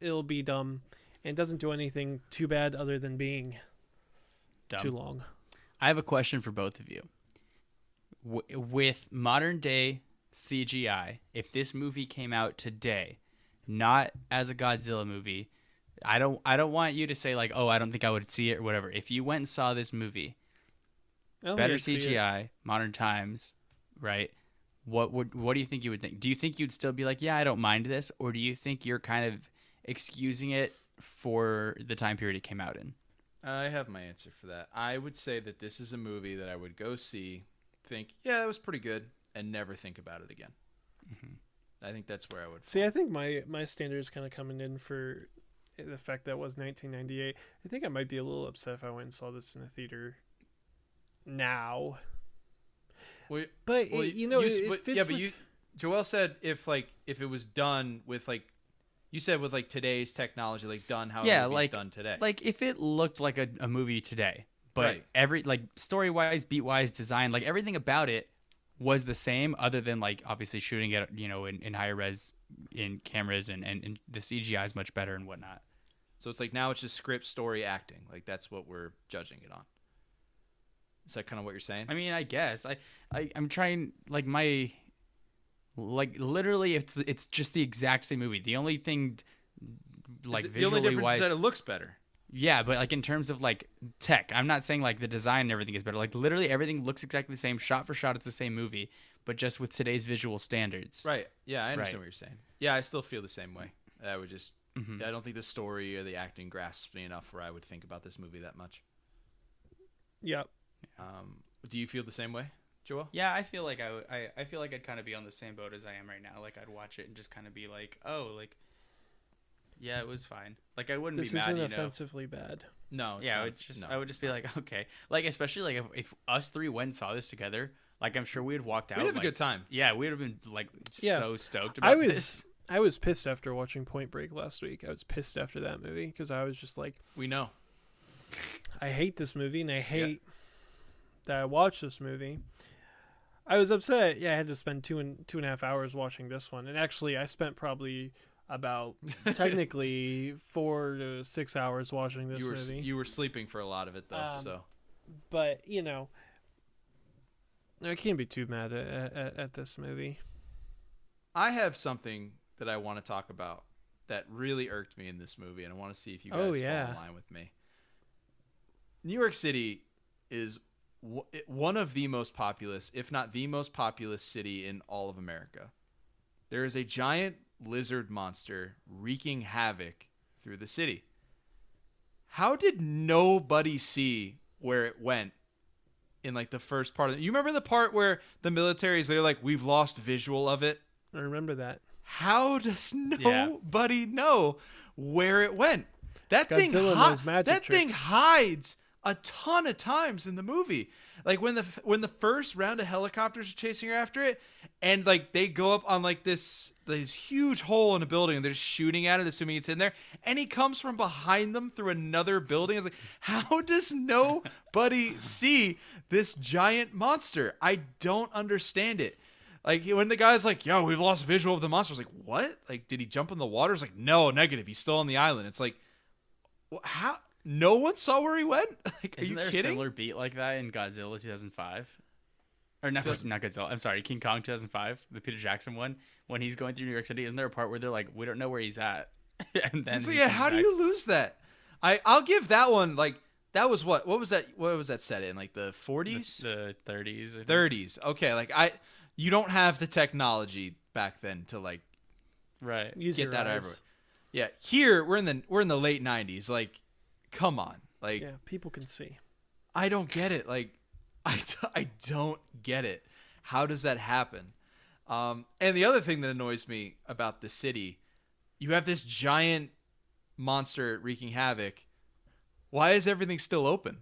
it'll be dumb, and it doesn't do anything too bad other than being Dumb. too long. I have a question for both of you. W- with modern day CGI, if this movie came out today, not as a Godzilla movie, I don't I don't want you to say like, "Oh, I don't think I would see it" or whatever. If you went and saw this movie, I don't think better I'd see it. CGI, modern times, right? What would what do you think you would think? Do you think you'd still be like, "Yeah, I don't mind this," or do you think you're kind of excusing it for the time period it came out in? I have my answer for that. I would say that this is a movie that I would go see, think, yeah, it was pretty good, and never think about it again. Mm-hmm. I think that's where I would. See. I think my my standard is kind of coming in for the fact that it was 1998. I think I might be a little upset if I went and saw this in a theater now. Well, But well, it, you know, you- it, it fits yeah, but with- you, Joel said if like if it was done with like, you said with like today's technology, like done how Yeah, a like- done today. like if it looked like a, a movie today but Right. every like story wise beat wise design like everything about it was the same other than like obviously shooting it you know in, in higher res in cameras and, and, and the cgi is much better and whatnot so it's like now it's just script, story, acting. Like that's what we're judging it on. Is that kind of what you're saying? i mean i guess i, I i'm trying like my like literally it's it's just the exact same movie the only thing like it- the only visually difference wise is that it looks better. Yeah, but like in terms of like tech, I'm not saying like the design and everything is better. Like literally everything looks exactly the same, shot for shot, it's the same movie, but just with today's visual standards. Right. Yeah, I understand Right. what you're saying. Yeah, I still feel the same way. I would just, Mhm. I don't think the story or the acting grasps me enough where I would think about this movie that much. yeah. Um, do you feel the same way, Joel? Yeah, I feel like I, would- I I feel like I'd kind of be on the same boat as I am right now. Like I'd watch it and just kind of be like, oh, like, yeah, it was fine. Like I wouldn't This be mad, isn't you know. offensively bad. No. It's yeah, I would just no, I would just be not. like, okay, like especially like if, if us three went and saw this together, like I'm sure we'd walked out. we'd have like, a good time. Yeah, we'd have been like Yeah. so stoked about I was this. I was pissed after watching Point Break last week. I was pissed after that movie because I was just like, We know. I hate this movie and I hate that I watched this movie. I was upset. Yeah, I had to spend two and two and a half hours watching this one, and actually, I spent probably about technically four to six hours watching this you were movie. you were sleeping for a lot of it though. Um, so but you know, I can't be too mad at, at, at this movie. I have something that I want to talk about that really irked me in this movie, and I want to see if you guys Oh, fall in line with me. New York City is w- one of the most populous, if not the most populous city in all of America. There is a giant lizard monster wreaking havoc through the city. How did nobody see where it went in like the first part of it? You remember the part where the military is they're like, we've lost visual of it? I remember that. how does Yeah. nobody know where it went? That thing, hi- that thing hides a ton of times in the movie. Like when the when the first round of helicopters are chasing her after it, and like they go up on like this this huge hole in a building, and they're just shooting at it, assuming it's in there, and he comes from behind them through another building. It's like, how does nobody see this giant monster? I don't understand it. Like when the guy's like, "Yo, we've lost visual of the monster," I was like, "What? Like, did he jump in the water?" It's like, "No, negative. He's still on the island." It's like, how? No one saw where he went. Like, Isn't you there a similar beat like that in Godzilla 2005? Or not, not Godzilla. I'm sorry, King Kong 2005, the Peter Jackson one. When he's going through New York City, isn't there a part where they're like, we don't know where he's at? and then So yeah, comes how do you lose that? I I'll give that one like that was what what was that what was that set in like the 40s the 30s? 30s okay like I you don't have the technology back then to like Right. Use get your that eyes. everywhere. yeah here we're in the we're in the late 90s like come on like Yeah, people can see. I don't get it. Like, I, d- I don't get it. How does that happen? Um, and the other thing that annoys me about the city, you have this giant monster wreaking havoc. Why is everything still open?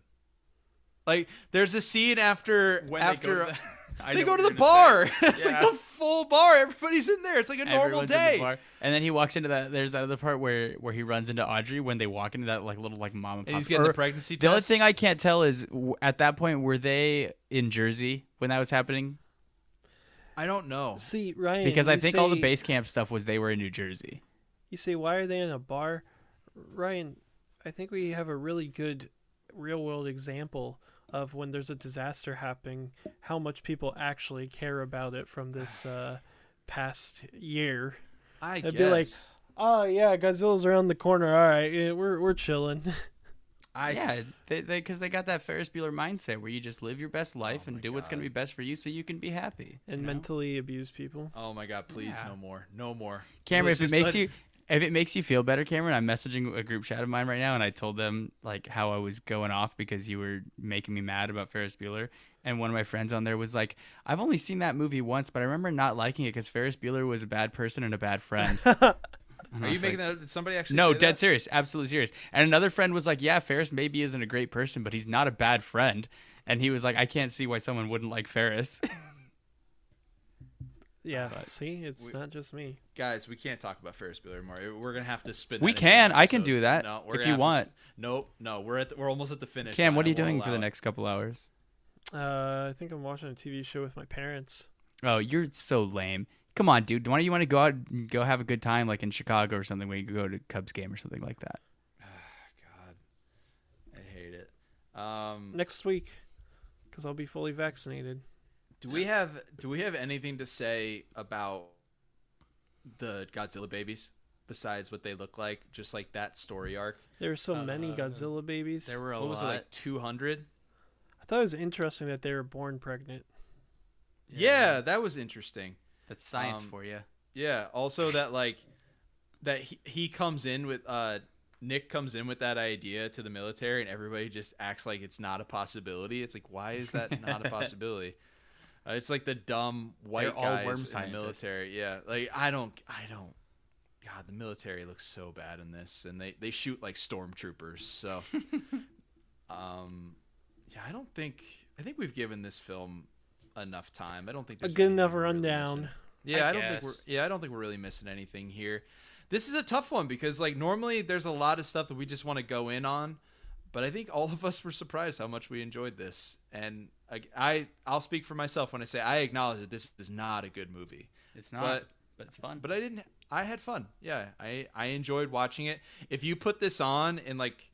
Like, there's a scene after When after they go to the, I they go to the bar. it's like the full bar. Everybody's in there. It's like a normal Everyone's in the day. bar. And then he walks into that. There's that other part where where he runs into Audrey when they walk into that like little like mom and pop. And he's getting or- the pregnancy test. The only thing I can't tell is w- at that point were they in Jersey when that was happening? I don't know. See, Ryan. Because I you think all the base camp stuff was they were in New Jersey. You say, why are they in a bar? Ryan, I think we have a really good real world example of when there's a disaster happening, how much people actually care about it from this uh, past year. I It'd guess. be like, Oh yeah, Godzilla's around the corner. All right, yeah, we're we're chilling. I yeah, just- they they because they got that Ferris Bueller mindset where you just live your best life Oh and my do what's gonna be best for you, so you can be happy. and you know? mentally abuse people. Oh my god, please Yeah. no more. No more. Cameron, Let's if it makes let- you if it makes you feel better, Cameron, I'm messaging a group chat of mine right now, and I told them like how I was going off because you were making me mad about Ferris Bueller, and one of my friends on there was like, "I've only seen that movie once, but I remember not liking it because Ferris Bueller was a bad person and a bad friend." And Are you making like, that? Did somebody actually? No, dead that? serious, absolutely serious. And another friend was like, "Yeah, Ferris maybe isn't a great person, but he's not a bad friend." And he was like, "I can't see why someone wouldn't like Ferris." Yeah, But- see, it's We- not just me. Guys, we can't talk about Ferris Bueller more. We're gonna have to spin. We that into can. I can do that No, we're if you have to want. sp- nope. No, we're at. The, we're almost at the finish. Cam, what are you doing for the next couple hours? Uh, I think I'm watching a TV show with my parents. Oh, you're so lame. Come on, dude. Why don't you want to go out and go have a good time, like in Chicago or something, where you could go to Cubs game or something like that? God, I hate it. Um, Next week, because I'll be fully vaccinated. Do we have Do we have anything to say about the Godzilla babies besides what they look like? Just like that story arc. There were so many Uh, Godzilla babies. There were a what was it like? Two hundred. I thought it was interesting that they were born pregnant. Yeah, that was interesting. that's science um, for you. Yeah. Also, that like that he, he comes in with uh Nick comes in with that idea to the military, and everybody just acts like it's not a possibility. It's like, why is that not a possibility? Uh, it's like the dumb white all guys worm in the military. Yeah, like I don't, I don't. God, the military looks so bad in this, and they they shoot like stormtroopers. So, um, yeah, I don't think I think we've given this film enough time. I don't think A there's good anything enough we're really rundown. Yeah, I I, don't think we're yeah, I don't think we're really missing anything here. This is a tough one because like normally there's a lot of stuff that we just want to go in on, but I think all of us were surprised how much we enjoyed this. And I, I I'll speak for myself when I say I acknowledge that this is not a good movie, It's not, but but, it's fun. but I didn't. I had fun. Yeah, I I enjoyed watching it. If you put this on in like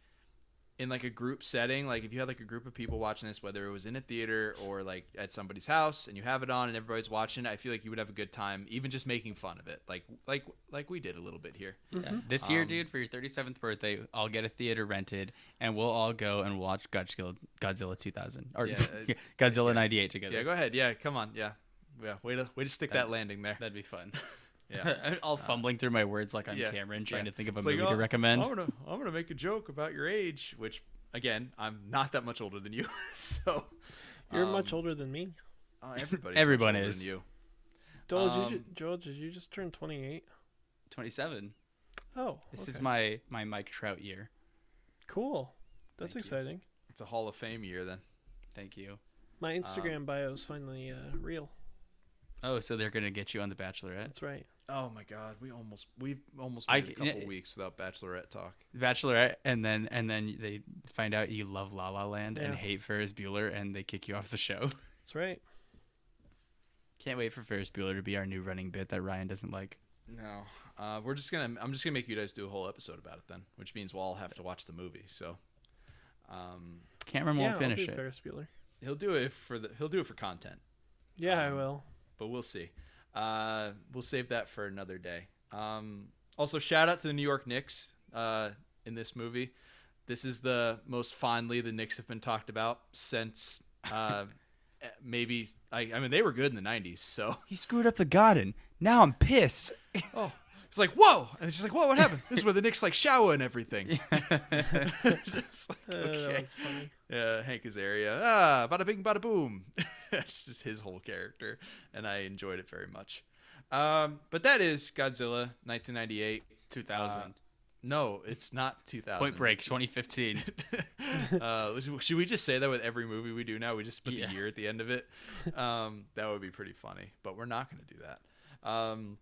in like a group setting, like if you had like a group of people watching this, whether it was in a theater or like at somebody's house, and you have it on and everybody's watching, I feel like you would have a good time, even just making fun of it, like like like we did a little bit here. Yeah. This year, Um, dude, for your 37th birthday, I'll get a theater rented, and we'll all go and watch Godzilla, Godzilla 2000 or Yeah, uh, Godzilla yeah. 98 together. Yeah, go ahead. Yeah, come on. Yeah, yeah. Way to way to stick that, That- landing there. That'd be fun. Yeah. all fumbling through my words like I'm yeah, Cameron, trying yeah. to think of a It's like, movie to oh, recommend. I'm gonna I'm gonna make a joke about your age, which again I'm not that much older than you, so You're much um, older than me. Uh, everybody's Everyone much older is. Than you. Joel, did you, Um, Joel, did you just turn 28? 27. Oh, This is my my Mike Trout year. cool. That's Thank you. exciting. It's a Hall of Fame year then. Thank you. My Instagram bio is finally uh, real. Oh, so they're gonna get you on the Bachelorette. That's right. Oh my God, we almost we've almost I made a c- couple yeah. weeks without Bachelorette talk. Bachelorette, and then and then they find out you love La La Land and hate Ferris Bueller, and they kick you off the show. That's right. Can't wait for Ferris Bueller to be our new running bit that Ryan doesn't like. No, uh, we're just gonna. I'm just gonna make you guys do a whole episode about it then, which means we'll all have to watch the movie. So, um, Cameron yeah, won't finish I'll do it. Ferris Bueller. he'll do it for the. He'll do it for content, Yeah, I Um, will. but we'll see. Uh, we'll save that for another day. Um, also, shout out to the New York Knicks uh, in this movie. This is the most fondly the Knicks have been talked about since uh, maybe. I, I mean, they were good in the '90s, so. He screwed up the garden. Now I'm pissed. Oh, it's like whoa, and it's just like whoa, what happened? This is where the Knicks like shower and everything. just like, Uh, okay, That was funny. yeah, Hank Azaria, ah, bada bing, bada boom. That's just his whole character, and I enjoyed it very much. Um, but that is Godzilla, 1998. 2000. No, it's not 2000. Point Break, 2015. uh, should we just say that with every movie we do now? We just put Yeah. the year at the end of it. Um, that would be pretty funny, but we're not going to do that. Um,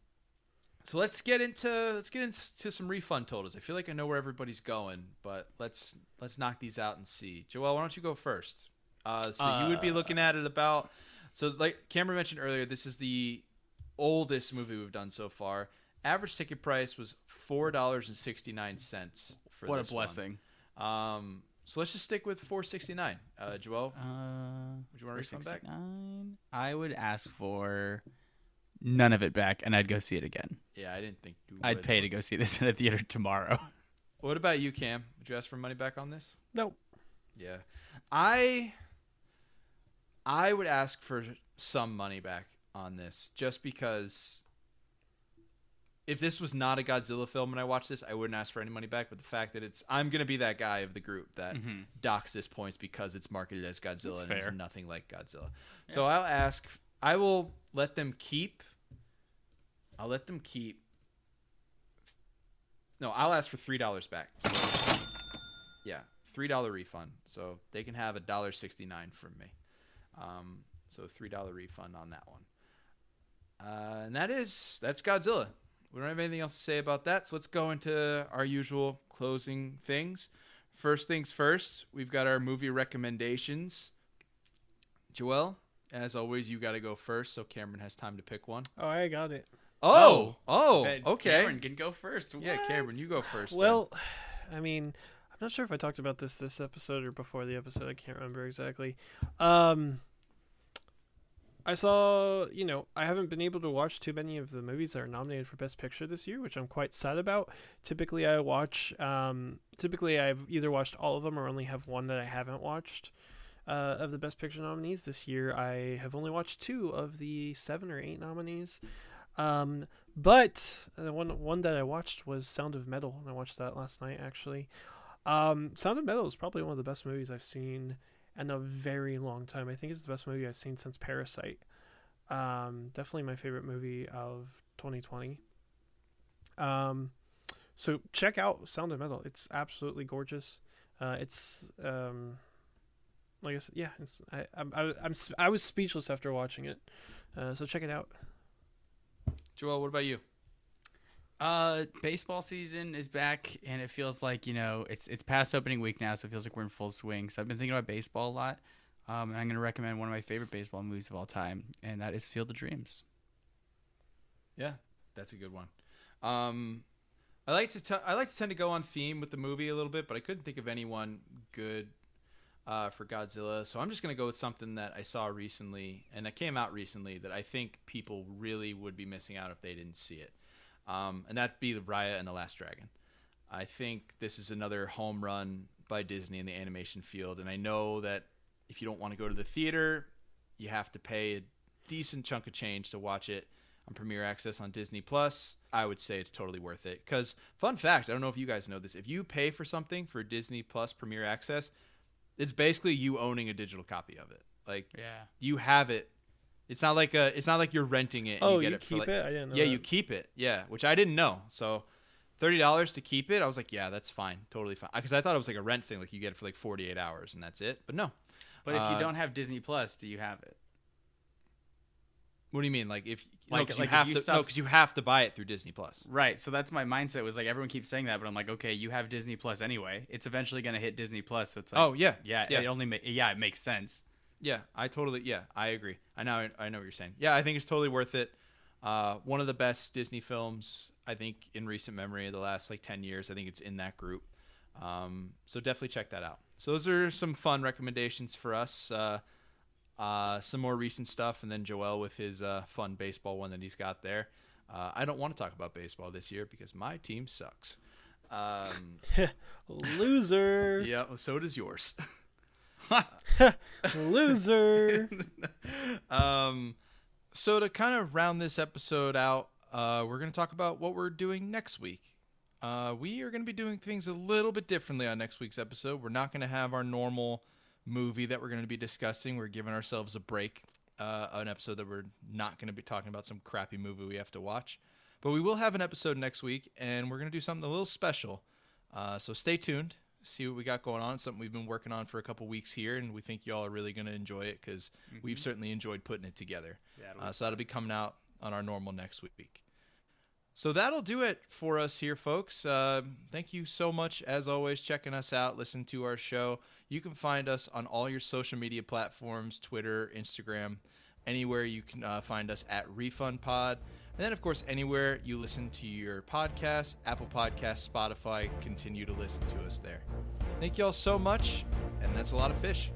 so let's get into let's get into some refund totals. I feel like I know where everybody's going, but let's let's knock these out and see. Joel, why don't you go first? Uh, so you would be Uh, looking at it about so like Cameron mentioned earlier, this is the oldest movie we've done so far. Average ticket price was four dollars and sixty nine cents for what a this one. blessing. Um, so let's just stick with 469. Uh, Joel, Uh, would you want to refund back? 469? I would ask for none of it back, and I'd go see it again. Yeah, I didn't think you I'd would. pay to go see this in a theater tomorrow. What about you, Cam? Would you ask for money back on this? Nope. Yeah, I I would ask for some money back on this, just because if this was not a Godzilla film and I watched this, I wouldn't ask for any money back. But the fact that it's, I'm gonna be that guy of the group that Mhm. docks this points because it's marketed as Godzilla That's and it's nothing like Godzilla. So I'll ask. I will let them keep. I'll let them keep. No, I'll ask for three dollars back. Yeah, three dollar refund. So they can have a dollar sixty nine from me. Um, so three dollar refund on that one. Uh, and that is that's Godzilla. We don't have anything else to say about that. So let's go into our usual closing things. First things first, we've got our movie recommendations. Joel, as always, you got to go first, so Cameron has time to pick one. Oh, I got it. Oh, oh, okay. Cameron can go first. Yeah, Cameron, you go first. then. Well, I mean, I'm not sure if I talked about this this episode or before the episode. I can't remember exactly. Um, I saw, you know, I haven't been able to watch too many of the movies that are nominated for Best Picture this year, which I'm quite sad about. Typically, I watch. Um, typically, I've either watched all of them or only have one that I haven't watched. Uh, of the Best Picture nominees this year, I have only watched two of the seven or eight nominees. Um, but the one one that I watched was Sound of Metal, and I watched that last night actually. Um, Sound of Metal is probably one of the best movies I've seen in a very long time. I think it's the best movie I've seen since Parasite. Um, definitely my favorite movie of 2020. Um, so check out Sound of Metal. It's absolutely gorgeous. Uh, it's um, like I said, yeah. I I'm, I, I'm I was speechless after watching it. Uh, so check it out. Joel, what about you? Uh, baseball season is back, and it feels like you know it's it's past opening week now, so it feels like we're in full swing. So I've been thinking about baseball a lot, um, and I'm going to recommend one of my favorite baseball movies of all time, and that is Field of Dreams. Yeah, that's a good one. Um, I like to t- I like to tend to go on theme with the movie a little bit, but I couldn't think of anyone good uh, for Godzilla, so I'm just gonna go with something that I saw recently and that came out recently that I think people really would be missing out if they didn't see it, um, and that'd be the Raya and the Last Dragon. I think this is another home run by Disney in the animation field, and I know that if you don't want to go to the theater, you have to pay a decent chunk of change to watch it on Premiere Access on Disney Plus. I would say it's totally worth it. Because fun fact, I don't know if you guys know this. If you pay for something for Disney Plus Premiere Access, it's basically you owning a digital copy of it. Like Yeah. you have it It's not like a. It's not like you're renting it. And Oh, you, get you it for keep like- it? I didn't know Yeah, that. you keep it. Yeah, which I didn't know. So, thirty dollars to keep it. I was like, yeah, that's fine, totally fine. Because I thought it was like a rent thing, like you get it for like forty eight hours and that's it. But no. But if Uh, you don't have Disney Plus, do you have it? What do you mean? Like if Like- 'cause like you have you to stop- no, because you have to buy it through Disney Plus. Right. So that's my mindset. Was like everyone keeps saying that, but I'm like, okay, you have Disney Plus anyway. It's eventually gonna hit Disney Plus. So it's like, Oh yeah, yeah, yeah, it only ma- yeah, it makes sense. yeah. I totally yeah, I agree. I know I know what you're saying. Yeah, I think it's totally worth it. Uh, one of the best Disney films I think in recent memory of the last like ten years. I think it's in that group. Um, so definitely check that out. So those are some fun recommendations for us. Uh, uh, some more recent stuff, and then Joel with his uh, fun baseball one that he's got there. Uh, I don't want to talk about baseball this year because my team sucks. Um, Loser. yeah, so does yours. Loser. Um, so to kind of round this episode out, uh, we're going to talk about what we're doing next week. Uh, we are going to be doing things a little bit differently on next week's episode. We're not going to have our normal movie that we're going to be discussing. We're giving ourselves a break, uh, an episode that we're not going to be talking about some crappy movie we have to watch. But we will have an episode next week, and we're going to do something a little special. Uh, so stay tuned, see what we got going on. It's something we've been working on for a couple weeks here, and we think y'all are really going to enjoy it because we've certainly enjoyed putting it together. Yeah, Uh, so that'll be coming out on our normal next week. So that'll do it for us here, folks. Uh, thank you so much, as always, checking us out, listening to our show. You can find us on all your social media platforms Twitter, Instagram, anywhere you can uh, find us at Refund Pod. And then, of course, anywhere you listen to your podcast, Apple Podcasts, Spotify, continue to listen to us there. Thank you all so much, and that's a lot of fish.